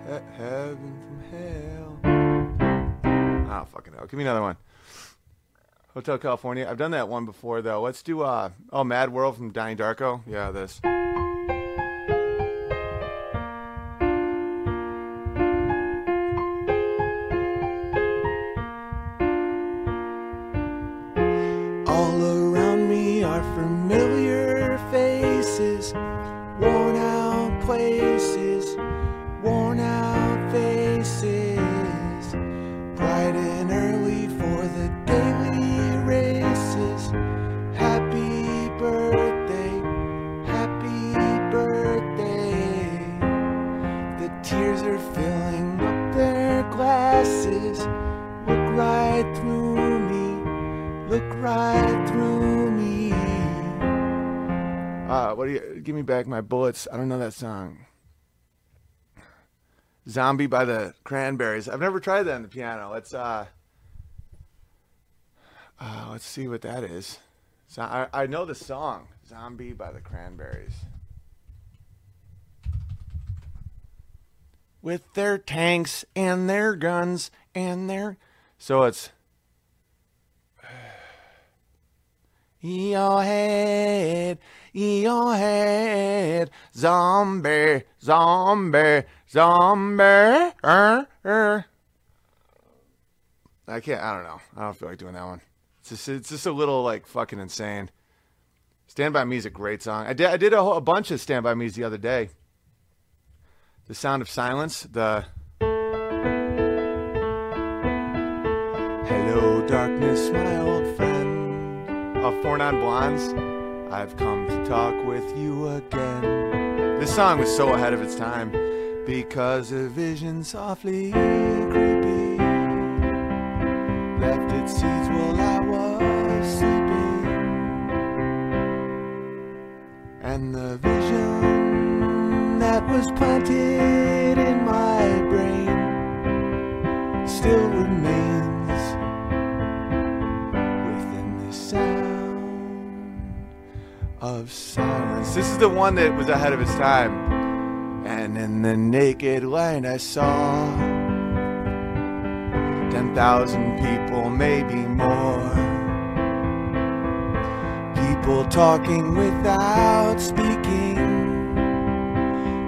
he- heaven from hell? Oh, fucking hell. Give me another one. Hotel California. I've done that one before, though. Let's do, uh, oh, Mad World from Donnie Darko. Yeah, this. Look right through me. Uh, what do you give me back my bullets? I don't know that song. Zombie by the Cranberries. I've never tried that on the piano. Let's uh, uh let's see what that is. So I, I know the song Zombie by the Cranberries. With their tanks and their guns and their so it's your head, in your head, zombie, zombie, zombie. Er, er. I can't. I don't know. I don't feel like doing that one. It's just, it's just a little like fucking insane. Stand by Me is a great song. I did. I did a, whole, a bunch of Stand by Me's the other day. The Sound of Silence. The Hello, darkness, my old. Of Four Non Blondes. I've come to talk with you again. This song was so ahead of its time because a vision softly creepy left its seeds while I was sleeping. And the vision that was planted in my brain still remains of silence. This is the one that was ahead of its time. And in the naked light, I saw 10,000 people, maybe more. People talking without speaking.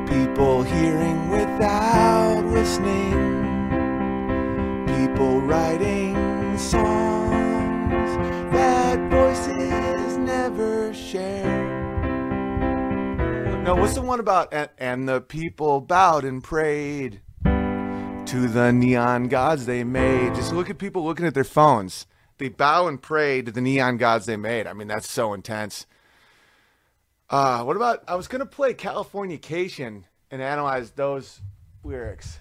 People hearing without listening. People writing songs that voices share. No, what's the one about and, and the people bowed and prayed to the neon gods they made? Just look at people looking at their phones. They bow and pray to the neon gods they made. I mean, that's so intense. Uh, what about I was gonna play Californication and analyze those lyrics.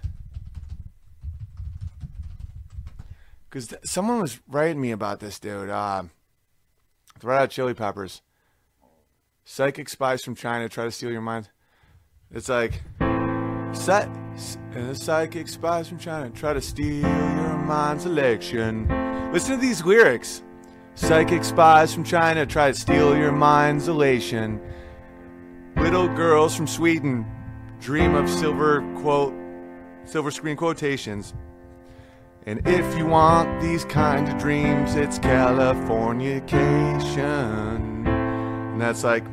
Because th- someone was writing me about this, dude. Uh, Red Hot Chili Peppers. Psychic spies from China try to steal your mind. It's like, set, uh, psychic spies from China try to steal your mind's election. Listen to these lyrics. Psychic spies from China try to steal your mind's elation. Little girls from Sweden dream of silver quote, silver screen quotations. And if you want these kind of dreams, it's Californication. And that's like,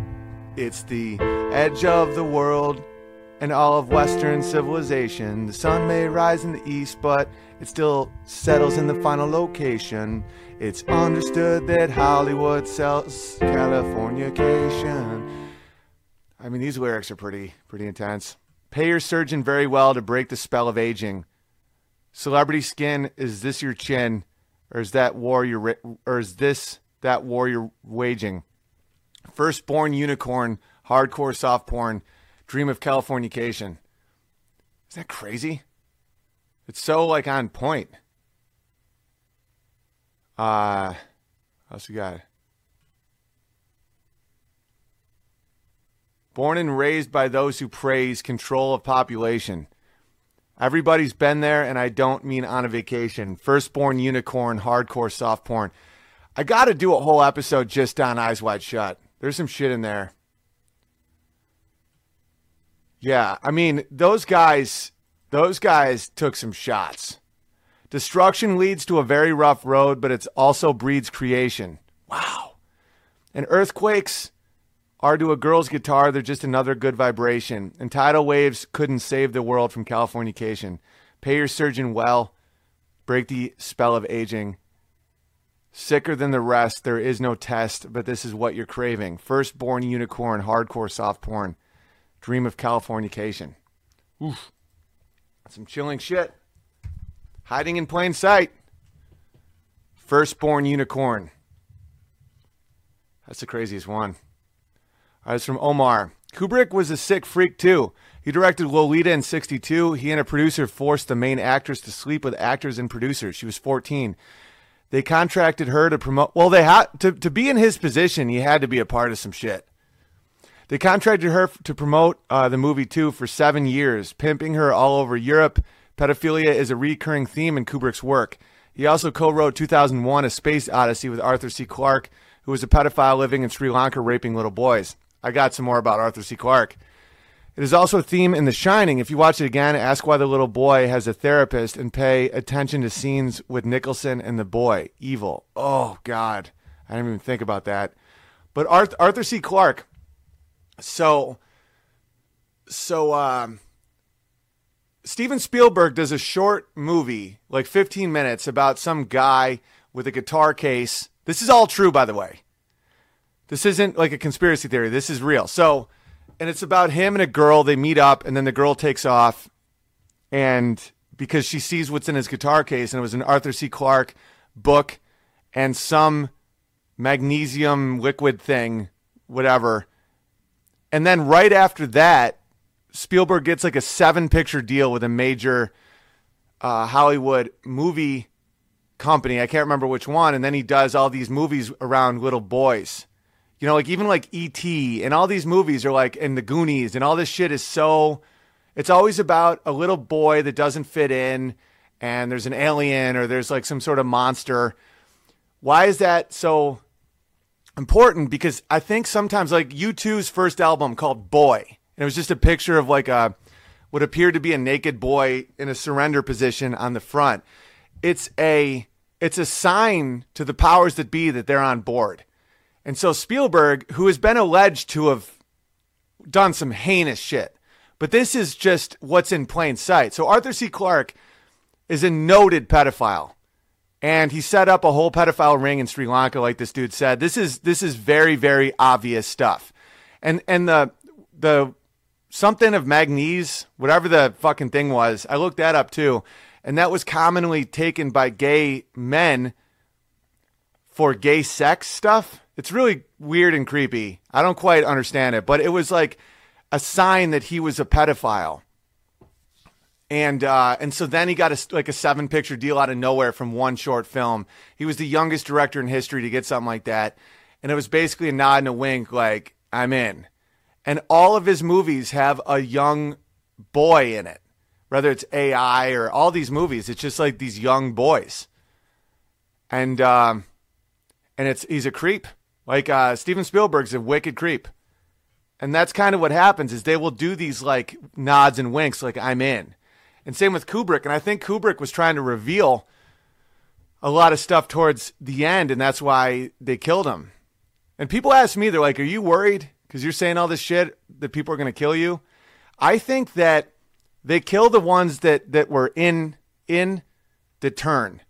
it's the edge of the world and all of Western civilization. The sun may rise in the east, but it still settles in the final location. It's understood that Hollywood sells Californication. I mean, these lyrics are pretty, pretty intense. Pay your surgeon very well to break the spell of aging. Celebrity skin, is this your chin, or is that war or is this that war you're waging? Firstborn unicorn, hardcore soft porn, dream of Californication. Is that crazy? It's so like on point. Uh, what else we got? Born and raised by those who praise control of population. Everybody's been there, and I don't mean on a vacation. Firstborn unicorn, hardcore soft porn. I got to do a whole episode just on Eyes Wide Shut. There's some shit in there. Yeah, I mean, those guys, those guys took some shots. Destruction leads to a very rough road, but it also breeds creation. Wow. And earthquakes are to a girl's guitar, they're just another good vibration. And tidal waves couldn't save the world from Californication. Pay your surgeon well, break the spell of aging. Sicker than the rest, there is no test, but this is what you're craving. Firstborn unicorn, hardcore soft porn. Dream of Californication. Oof. Some chilling shit. Hiding in plain sight. Firstborn unicorn. That's the craziest one. Right, it's from Omar. Kubrick was a sick freak too. He directed Lolita in 62. He and a producer forced the main actress to sleep with actors and producers. She was 14. They contracted her to promote. Well, they had to to be in his position. He had to be a part of some shit. They contracted her to promote uh, the movie too for seven years, pimping her all over Europe. Pedophilia is a recurring theme in Kubrick's work. He also co-wrote 2001: A Space Odyssey with Arthur C. Clarke, who was a pedophile living in Sri Lanka raping little boys. I got some more about Arthur C. Clarke. It is also a theme in The Shining. If you watch it again, ask why the little boy has a therapist and pay attention to scenes with Nicholson and the boy. Evil. Oh, God. I didn't even think about that. But Arthur, Arthur C. Clarke. So, so, um, Steven Spielberg does a short movie, like 15 minutes, about some guy with a guitar case. This is all true, by the way. This isn't like a conspiracy theory. This is real. So, and it's about him and a girl. They meet up, and then the girl takes off, and because she sees what's in his guitar case, and it was an Arthur C. Clarke book and some magnesium liquid thing, whatever. And then right after that, Spielberg gets like a seven picture deal with a major uh, Hollywood movie company. I can't remember which one. And then he does all these movies around little boys. You know, like even like E.T. and all these movies are like, and the Goonies and all this shit is so. It's always about a little boy that doesn't fit in, and there's an alien or there's like some sort of monster. Why is that so important? Because I think sometimes, like U2's first album called Boy, and it was just a picture of like a what appeared to be a naked boy in a surrender position on the front. It's a it's a sign to the powers that be that they're on board. And so Spielberg, who has been alleged to have done some heinous shit, but this is just what's in plain sight. So Arthur C. Clarke is a noted pedophile. and he set up a whole pedophile ring in Sri Lanka, like this dude said. This is this is very very obvious stuff, and and the the something of Magnese, whatever the fucking thing was, I looked that up too, and that was commonly taken by gay men for gay sex stuff. It's really weird and creepy. I don't quite understand it, but it was like a sign that he was a pedophile. And uh, and so then he got a, like a seven picture deal out of nowhere from one short film. He was the youngest director in history to get something like that, and it was basically a nod and a wink, like I'm in. And all of his movies have a young boy in it, whether it's AI or all these movies. It's just like these young boys, and um, and it's he's a creep. Like uh, Steven Spielberg's a wicked creep. And that's kind of what happens is they will do these like nods and winks like I'm in. And same with Kubrick. And I think Kubrick was trying to reveal a lot of stuff towards the end, and that's why they killed him. And people ask me, they're like, Are you worried? Because you're saying all this shit that people are going to kill you. I think that they kill the ones that, that were in in the turn.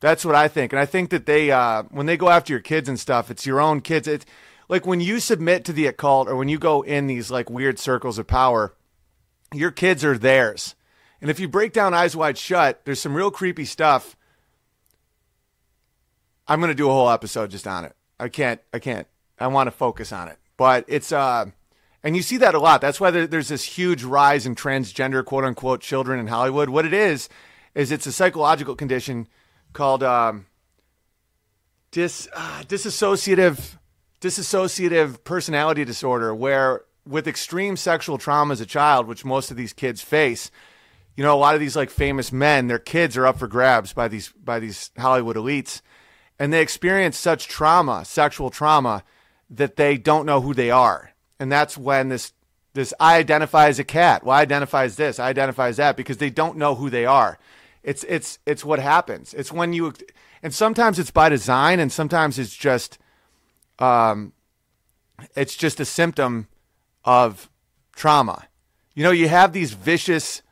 That's what I think. And I think that they uh, when they go after your kids and stuff, it's your own kids. It's like when you submit to the occult or when you go in these like weird circles of power, your kids are theirs. And if you break down Eyes Wide Shut, there's some real creepy stuff. I'm to do a whole episode just on it. I can't, I can't, I want to focus on it. But it's, uh, and you see that a lot. That's why there, there's this huge rise in transgender, quote unquote, children in Hollywood. What it is, is it's a psychological condition called um, dis, uh, disassociative, disassociative personality disorder, where with extreme sexual trauma as a child, which most of these kids face, you know, a lot of these like famous men, their kids are up for grabs by these by these Hollywood elites, and they experience such trauma, sexual trauma, that they don't know who they are, and that's when this this I identify as a cat. Well, I identify as this. I identify as that because they don't know who they are. It's it's it's what happens. It's when you, and sometimes it's by design, and sometimes it's just, um, it's just a symptom of trauma. You know, you have these vicious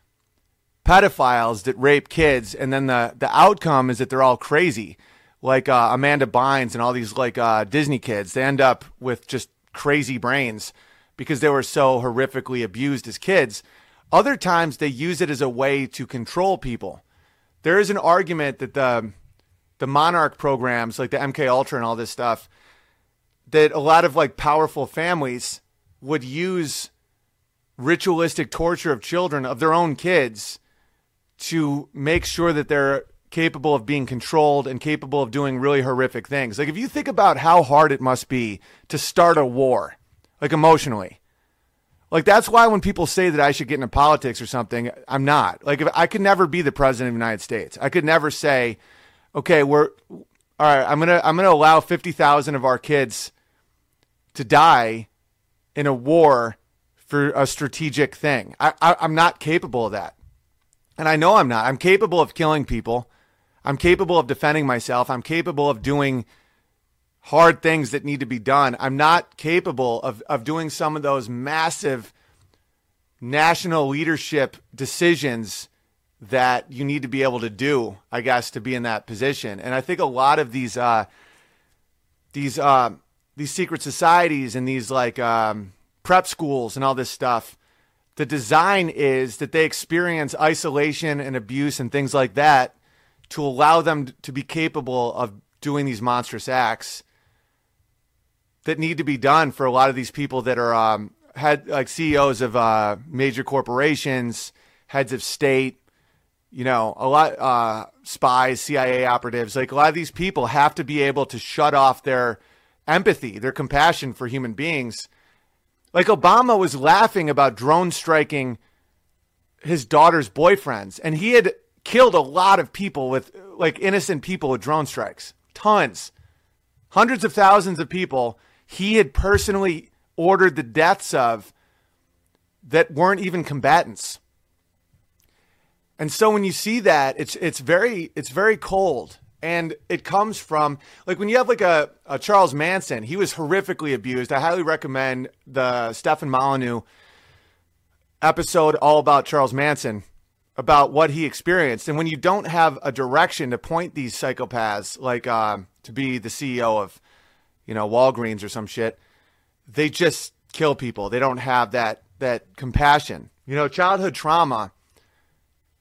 pedophiles that rape kids, and then the the outcome is that they're all crazy, like uh, Amanda Bynes and all these like uh, Disney kids. They end up with just crazy brains because they were so horrifically abused as kids. Other times they use it as a way to control people. There is an argument that the the monarch programs like the MK Ultra and all this stuff that a lot of like powerful families would use ritualistic torture of children of their own kids to make sure that they're capable of being controlled and capable of doing really horrific things. Like if you think about how hard it must be to start a war, like emotionally. Like that's why when people say that I should get into politics or something, I'm not. Like if I could never be the president of the United States. I could never say, "Okay, we're all right, I'm going to I'm going to allow 50,000 of our kids to die in a war for a strategic thing. I, I, I'm not capable of that. And I know I'm not. I'm capable of killing people. I'm capable of defending myself. I'm capable of doing hard things that need to be done. I'm not capable of, of doing some of those massive national leadership decisions that you need to be able to do, I guess, to be in that position. And I think a lot of these uh, these uh, these secret societies and these like um, prep schools and all this stuff, the design is that they experience isolation and abuse and things like that to allow them to be capable of doing these monstrous acts that need to be done for a lot of these people that are um, had like CEOs of uh, major corporations, heads of state, you know, a lot uh, spies, CIA operatives. Like a lot of these people have to be able to shut off their empathy, their compassion for human beings. Like Obama was laughing about drone striking his daughter's boyfriends, and he had killed a lot of people with like innocent people with drone strikes, tons, hundreds of thousands of people. He had personally ordered the deaths of that weren't even combatants. And so when you see that, it's it's very it's very cold and it comes from like when you have like a, a Charles Manson, he was horrifically abused. I highly recommend the Stefan Molyneux episode all about Charles Manson. about what he experienced. And when you don't have a direction to point these psychopaths, like uh, to be the CEO of, you know, Walgreens or some shit, they just kill people. They don't have that that compassion. You know, childhood trauma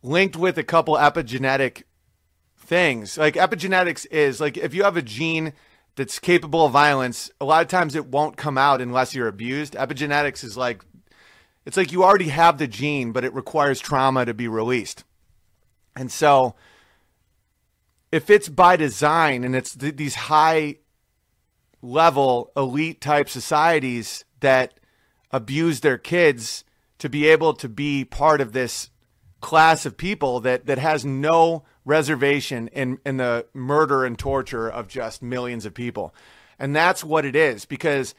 linked with a couple epigenetic things. Like epigenetics is like if you have a gene that's capable of violence, a lot of times it won't come out unless you're abused. Epigenetics is like it's like you already have the gene, but it requires trauma to be released. And so if it's by design and it's th- these high level elite type societies that abuse their kids to be able to be part of this class of people that that has no reservation in in the murder and torture of just millions of people. And that's what it is because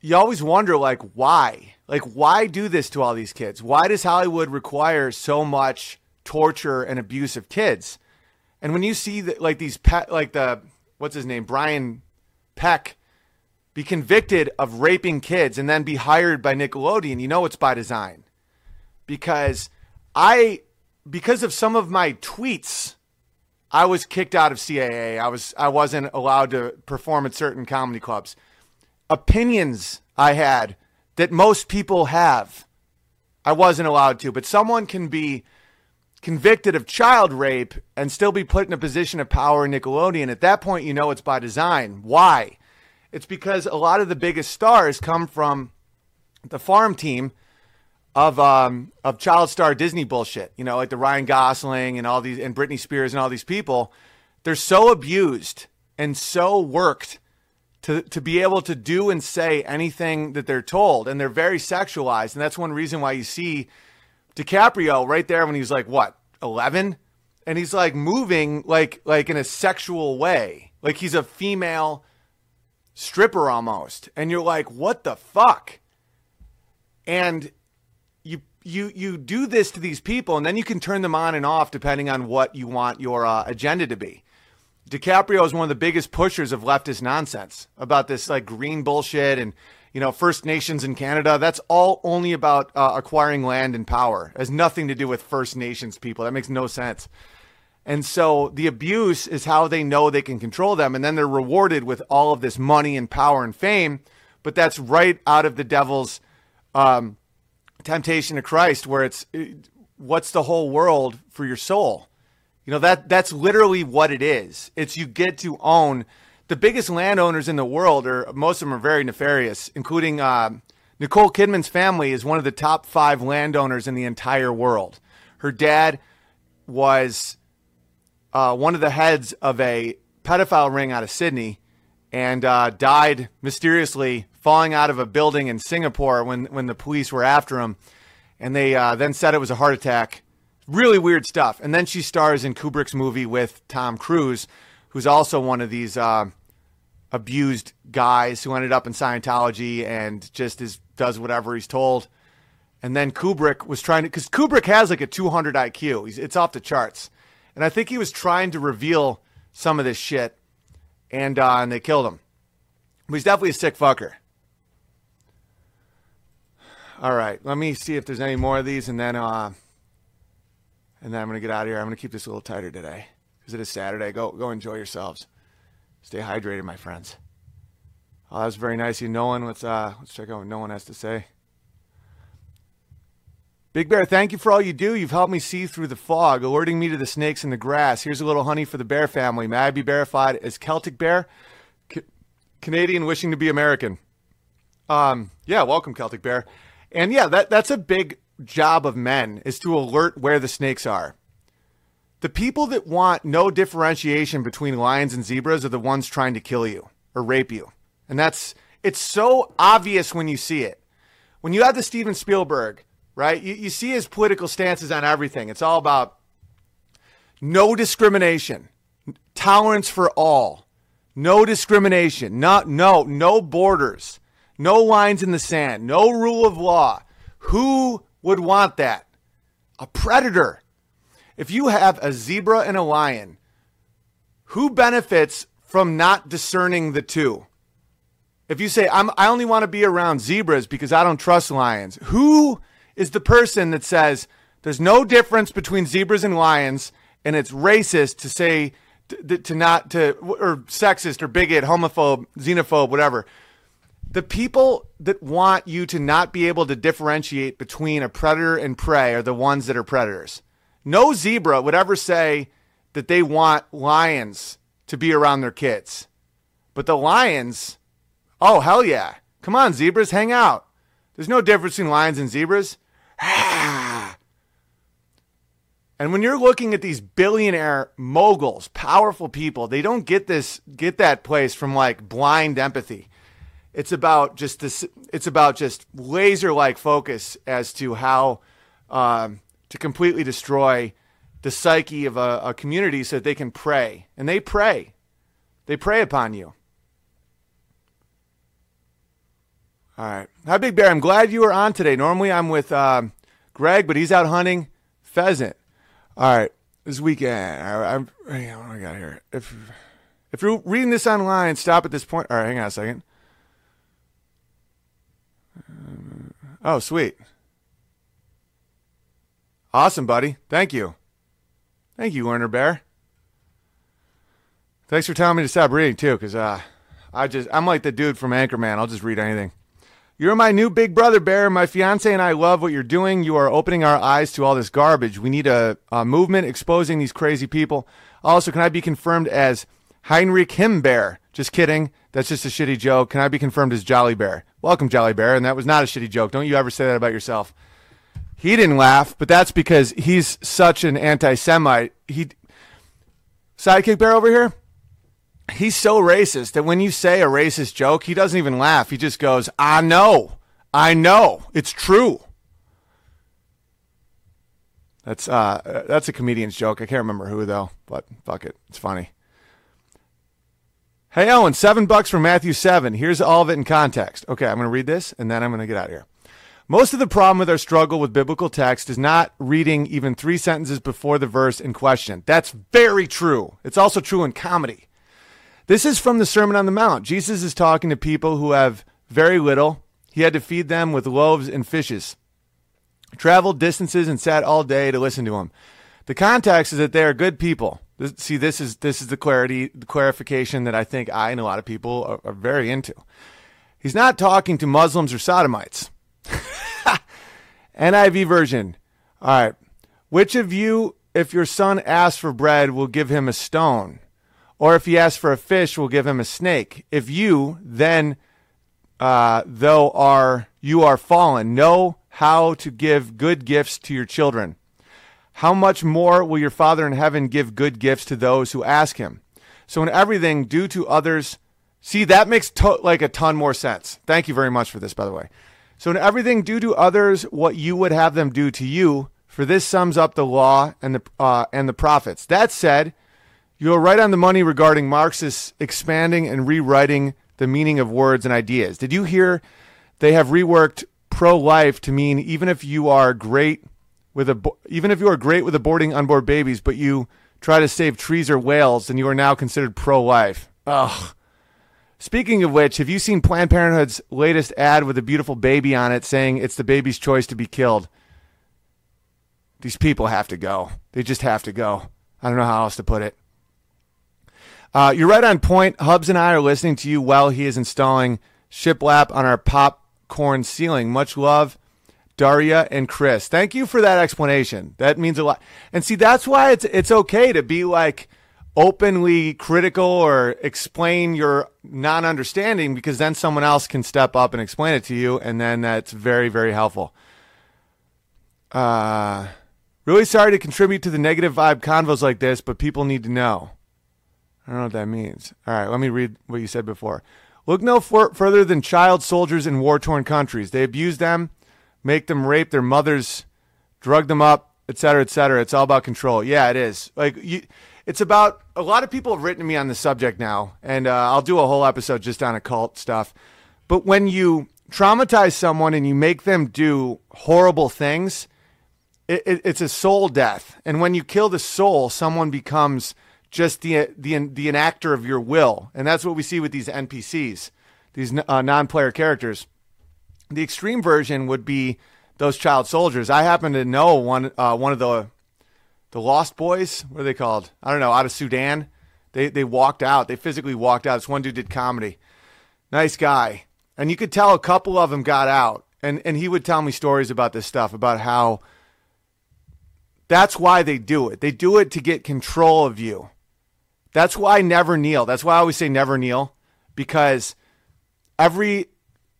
you always wonder like why? Like why do this to all these kids? Why does Hollywood require so much torture and abuse of kids? And when you see that like these pet like the what's his name? Brian Peck be convicted of raping kids and then be hired by Nickelodeon, you know it's by design. Because I because of some of my tweets, I was kicked out of CAA. I was I wasn't allowed to perform at certain comedy clubs. Opinions I had that most people have, I wasn't allowed to. But someone can be convicted of child rape and still be put in a position of power in Nickelodeon. At that point, you know it's by design. Why? It's because a lot of the biggest stars come from the farm team of um, of child star Disney bullshit. You know, like the Ryan Gosling and all these and Britney Spears and all these people. They're so abused and so worked to to be able to do and say anything that they're told, and they're very sexualized. And that's one reason why you see DiCaprio right there when he's like what eleven, and he's like moving like like in a sexual way, like he's a female stripper almost, and you're like, what the fuck? And you you you do this to these people, and then you can turn them on and off depending on what you want your uh, agenda to be. DiCaprio is one of the biggest pushers of leftist nonsense about this like green bullshit and you know First Nations in Canada. That's all only about uh, acquiring land and power. It has nothing to do with First Nations people. That makes no sense. And so the abuse is how they know they can control them, and then they're rewarded with all of this money and power and fame. But that's right out of the devil's um, temptation to Christ, where it's what's the whole world for your soul. You know that that's literally what it is. It's you get to own the biggest landowners in the world, are most of them are very nefarious, including uh, Nicole Kidman's family is one of the top five landowners in the entire world. Her dad was uh, one of the heads of a pedophile ring out of Sydney and uh, died mysteriously falling out of a building in Singapore when, when the police were after him. And they uh, then said it was a heart attack. Really weird stuff. And then she stars in Kubrick's movie with Tom Cruise, who's also one of these uh, abused guys who ended up in Scientology and just is does whatever he's told. And then Kubrick was trying to, because Kubrick has like a 200 IQ. He's, it's off the charts. And I think he was trying to reveal some of this shit, and uh, and they killed him. But he's definitely a sick fucker. All right, let me see if there's any more of these, and then uh, and then I'm gonna get out of here. I'm gonna keep this a little tighter today because it is Saturday. Go go enjoy yourselves. Stay hydrated, my friends. Oh, that was very nice. You, Nolan. Let's uh, let's check out what no one has to say. Big Bear, thank you for all you do. You've helped me see through the fog, alerting me to the snakes in the grass. Here's a little honey for the bear family. May I be verified as Celtic Bear? C- Canadian wishing to be American. Um, yeah, welcome, Celtic Bear. And yeah, that, that's a big job of men is to alert where the snakes are. The people that want no differentiation between lions and zebras are the ones trying to kill you or rape you. And that's it's so obvious when you see it. When you have the Steven Spielberg, right? You, you see his political stances on everything. It's all about no discrimination, tolerance for all, no discrimination, not no no borders, no lines in the sand, no rule of law. Who would want that? A predator. If you have a zebra and a lion, who benefits from not discerning the two? If you say I'm I only want to be around zebras because I don't trust lions, who is the person that says There's no difference between zebras and lions, and it's racist to say to, to not to or sexist or bigot, homophobe, xenophobe, whatever. The people that want you to not be able to differentiate between a predator and prey are the ones that are predators. No zebra would ever say that they want lions to be around their kids. But the lions, oh, hell yeah. Come on, zebras, hang out. There's no difference between lions and zebras. And when you're looking at these billionaire moguls, powerful people, they don't get this get that place from like blind empathy. It's about just this. It's about just laser like focus as to how um, to completely destroy the psyche of a, a community so that they can prey. and they pray, They prey upon you. All right. Hi, Big Bear. I'm glad you were on today. Normally I'm with um, Greg, but he's out hunting pheasant. All right. This weekend, I, I'm, hang on, what I got here? If, if you're reading this online, stop at this point. All right, hang on a second. Oh, sweet. Awesome, buddy. Thank you. Thank you, Werner Bear. Thanks for telling me to stop reading too, because uh, I just I'm like the dude from Anchorman. I'll just read anything. You're my new big brother, Bear. My fiance and I love what you're doing. You are opening our eyes to all this garbage. We need a, a movement exposing these crazy people. Also, can I be confirmed as Heinrich Himbear? Just kidding. That's just a shitty joke. Can I be confirmed as Jolly Bear? Welcome, Jolly Bear. And that was not a shitty joke. Don't you ever say that about yourself. He didn't laugh, but that's because he's such an anti-Semite. He sidekick bear over here. He's so racist that when you say a racist joke, he doesn't even laugh. He just goes, "I know, I know, it's true." That's uh, that's a comedian's joke. I can't remember who though, but fuck it, it's funny. Hey Owen, seven bucks from Matthew seven. Here's all of it in context. Okay, I'm gonna read this and then I'm gonna get out of here. Most of the problem with our struggle with biblical text is not reading even three sentences before the verse in question. That's very true. It's also true in comedy. This is from the Sermon on the Mount. Jesus is talking to people who have very little. He had to feed them with loaves and fishes. Traveled distances and sat all day to listen to him. The context is that they are good people. See, this is this is the clarity, the clarification that I think I and a lot of people are, are very into. He's not talking to Muslims or Sodomites. NIV version. All right. Which of you, if your son asks for bread, will give him a stone? Or if he asks for a fish, will give him a snake? If you, then, uh, though are you are fallen, know how to give good gifts to your children. How much more will your Father in heaven give good gifts to those who ask him? So in everything, do to others. See, that makes to- like a ton more sense. Thank you very much for this, by the way. So in everything, do to others what you would have them do to you, for this sums up the law and the uh, and the prophets. That said, you are right on the money regarding Marxists expanding and rewriting the meaning of words and ideas. Did you hear they have reworked pro-life to mean even if you are great with a even if you are great with aborting unborn babies, but you try to save trees or whales, then you are now considered pro-life. Ugh. Speaking of which, have you seen Planned Parenthood's latest ad with a beautiful baby on it saying it's the baby's choice to be killed? These people have to go. They just have to go. I don't know how else to put it. Uh, you're right on point. Hubs and I are listening to you while he is installing shiplap on our popcorn ceiling. Much love, Daria and Chris. Thank you for that explanation. That means a lot. And see, that's why it's it's okay to be like openly critical or explain your non-understanding because then someone else can step up and explain it to you and then that's very very helpful. Uh really sorry to contribute to the negative vibe convos like this but people need to know. I don't know what that means. All right let me read what you said before. Look no for- further than child soldiers in war-torn countries. They abuse them make them rape their mothers drug them up etc etc it's all about control. Yeah it is. Like you it's about a lot of people have written to me on the subject now, and uh, I'll do a whole episode just on occult stuff. But when you traumatize someone and you make them do horrible things, it, it, it's a soul death. And when you kill the soul, someone becomes just the the the enactor of your will, and that's what we see with these NPCs, these uh, non-player characters. The extreme version would be those child soldiers. I happen to know one uh, one of the the Lost Boys. What are they called? I don't know. Out of Sudan, they they walked out. They physically walked out. This one dude did comedy. Nice guy, and you could tell a couple of them got out. And and he would tell me stories about this stuff about how that's why they do it. They do it to get control of you. That's why I never kneel. That's why I always say never kneel because every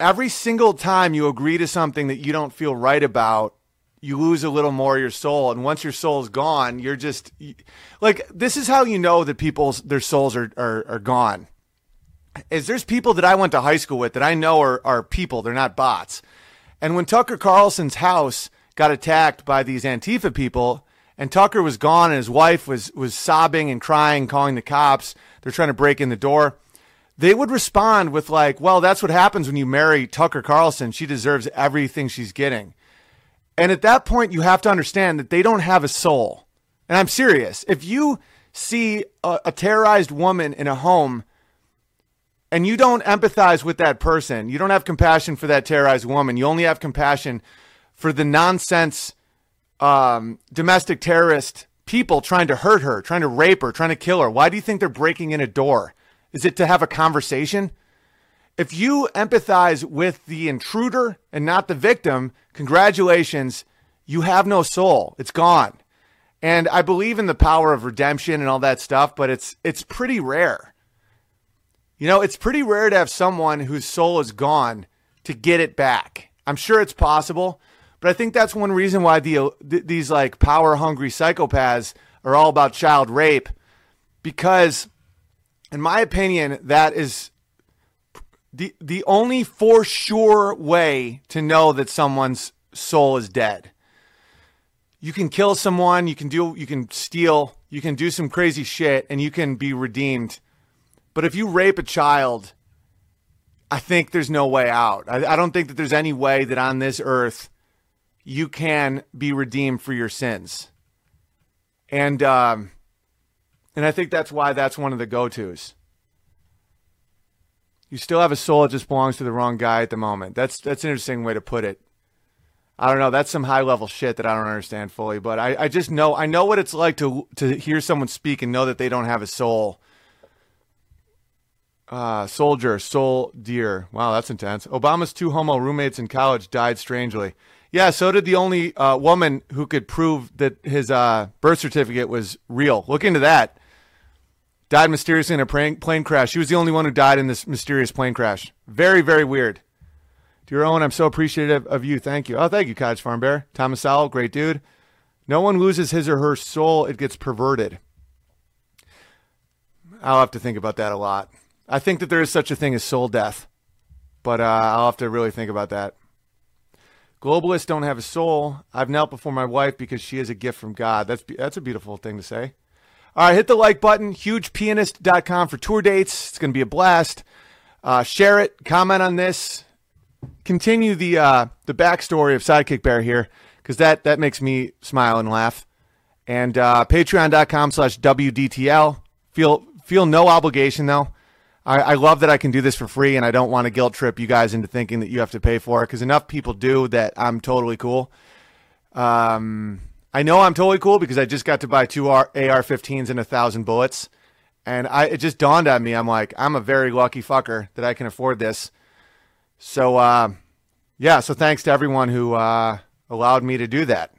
every single time you agree to something that you don't feel right about, you lose a little more of your soul and once your soul's gone, you're just like this is how you know that people's their souls are are, are gone. Is there's people that I went to high school with that I know are are people, they're not bots. And when Tucker Carlson's house got attacked by these Antifa people, and Tucker was gone, and his wife was was sobbing and crying, calling the cops. They're trying to break in the door. They would respond with like, "Well, that's what happens when you marry Tucker Carlson. She deserves everything she's getting." And at that point, you have to understand that they don't have a soul. And I'm serious. If you see a, a terrorized woman in a home and you don't empathize with that person, you don't have compassion for that terrorized woman, you only have compassion for the nonsense um, domestic terrorist people trying to hurt her, trying to rape her, trying to kill her. Why do you think they're breaking in a door? Is it to have a conversation? If you empathize with the intruder and not the victim, congratulations, you have no soul. It's gone. And I believe in the power of redemption and all that stuff, but it's it's pretty rare. You know, it's pretty rare to have someone whose soul is gone to get it back. I'm sure it's possible, but I think that's one reason why the th- these like power hungry psychopaths are all about child rape, because, in my opinion, that is the the only for sure way to know that someone's soul is dead. You can kill someone, you can do, you can steal, you can do some crazy shit, and you can be redeemed. But if you rape a child, I think there's no way out. I, I don't think that there's any way that on this earth you can be redeemed for your sins. And um, and I think that's why that's one of the go-tos. You still have a soul that just belongs to the wrong guy at the moment. That's that's an interesting way to put it. I don't know. That's some high level shit that I don't understand fully, but I, I just know I know what it's like to to hear someone speak and know that they don't have a soul. Uh, soldier, soul dear. Wow, that's intense. Obama's two homo roommates in college died strangely. Yeah, so did the only uh, woman who could prove that his uh, birth certificate was real. Look into that. Died mysteriously in a plane, crash. She was the only one who died in this mysterious plane crash. Very, very weird. Dear Owen, I'm so appreciative of you. Thank you. Oh, thank you, Cottage Farm Bear. Thomas Sowell, great dude. No one loses his or her soul, it gets perverted. I'll have to think about that a lot. I think that there is such a thing as soul death, but uh, I'll have to really think about that. Globalists don't have a soul. I've knelt before my wife because she is a gift from God. That's that's a beautiful thing to say. All right, hit the like button. Hugepianist.com for tour dates. It's going to be a blast. Uh, share it. Comment on this. Continue the uh, the backstory of Sidekick Bear here because that that makes me smile and laugh. And uh, Patreon.com slash WDTL. Feel feel no obligation though. I, I love that I can do this for free, and I don't want to guilt trip you guys into thinking that you have to pay for it because enough people do that I'm totally cool. Um, I know I'm totally cool because I just got to buy two AR-15s and a thousand bullets, and I it just dawned on me. I'm like, I'm a very lucky fucker that I can afford this. So, uh, yeah. So thanks to everyone who uh, allowed me to do that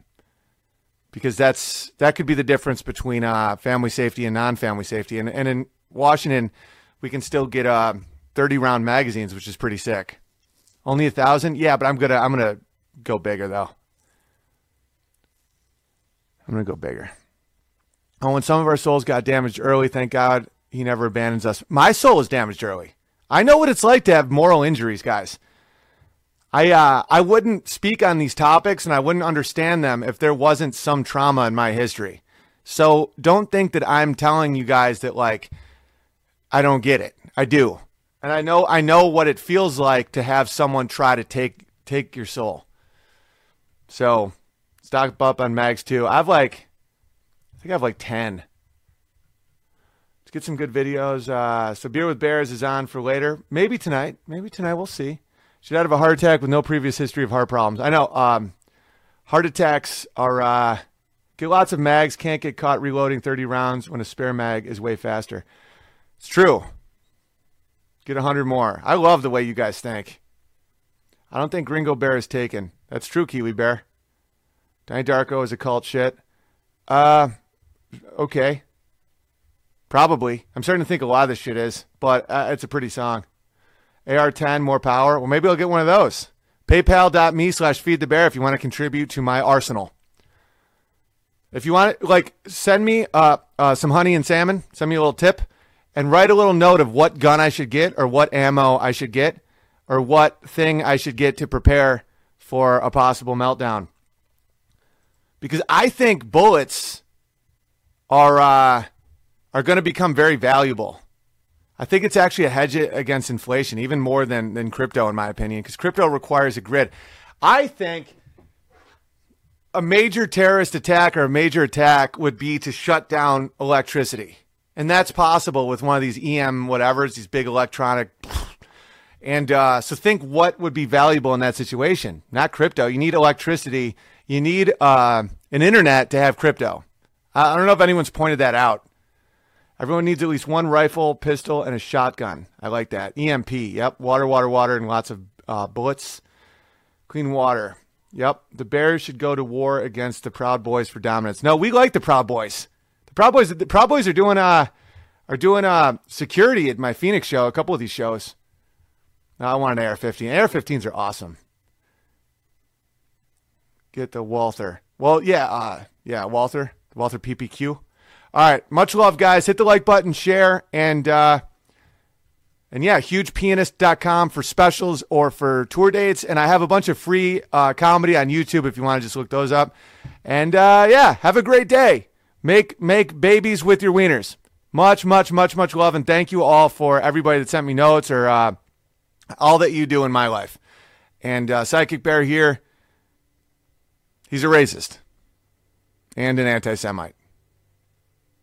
because that's that could be the difference between uh, family safety and non-family safety. And and in Washington, we can still get uh, 30 round magazines, which is pretty sick. Only a thousand? Yeah, but I'm gonna I'm gonna go bigger though. I'm gonna go bigger. Oh, when some of our souls got damaged early, thank God he never abandons us. My soul was damaged early. I know what it's like to have moral injuries, guys. I uh, I wouldn't speak on these topics and I wouldn't understand them if there wasn't some trauma in my history. So don't think that I'm telling you guys that like I don't get it. I do. And I know I know what it feels like to have someone try to take take your soul. So stock up on mags too. I've like I think I have like ten. Let's get some good videos. Uh, so beer with bears is on for later. Maybe tonight. Maybe tonight. We'll see. She died of a heart attack with no previous history of heart problems. I know. Um, Heart attacks are uh, get lots of mags, can't get caught reloading 30 rounds when a spare mag is way faster. It's true. Get 100 more. I love the way you guys think. I don't think Gringo Bear is taken. That's true, Kiwi Bear. Donnie Darko is a cult shit. Uh, okay. Probably. I'm starting to think a lot of this shit is, but uh, it's a pretty song. AR10, more power. Well, maybe I'll get one of those. PayPal.me slash feed the bear if you want to contribute to my arsenal. If you want like, send me uh, uh, some honey and salmon, send me a little tip, and write a little note of what gun I should get or what ammo I should get or what thing I should get to prepare for a possible meltdown. Because I think bullets are uh, are going to become very valuable. I think it's actually a hedge against inflation, even more than, than crypto, in my opinion, because crypto requires a grid. I think a major terrorist attack or a major attack would be to shut down electricity. And that's possible with one of these EM whatevers, these big electronic. And uh, so think what would be valuable in that situation. Not crypto. You need electricity. You need uh, an internet to have crypto. I don't know if anyone's pointed that out. Everyone needs at least one rifle, pistol, and a shotgun. I like that. EMP. Yep. Water, water, water, and lots of uh, bullets. Clean water. Yep. The Bears should go to war against the Proud Boys for dominance. No, we like the Proud Boys. The Proud Boys. The Proud Boys are doing uh are doing uh security at my Phoenix show. A couple of these shows. No, I want an AR-15. AR-15s are awesome. Get the Walther. Well, yeah, uh, yeah, Walther, Walther PPQ. All right. Much love, guys. Hit the like button, share, and uh, and yeah, hugepianist.com for specials or for tour dates. And I have a bunch of free uh, comedy on YouTube if you want to just look those up. And uh, yeah, have a great day. Make make babies with your wieners. Much, much, much, much love, and thank you all for everybody that sent me notes or uh, all that you do in my life. And uh, Sidekick Bear here, he's a racist and an anti Semite.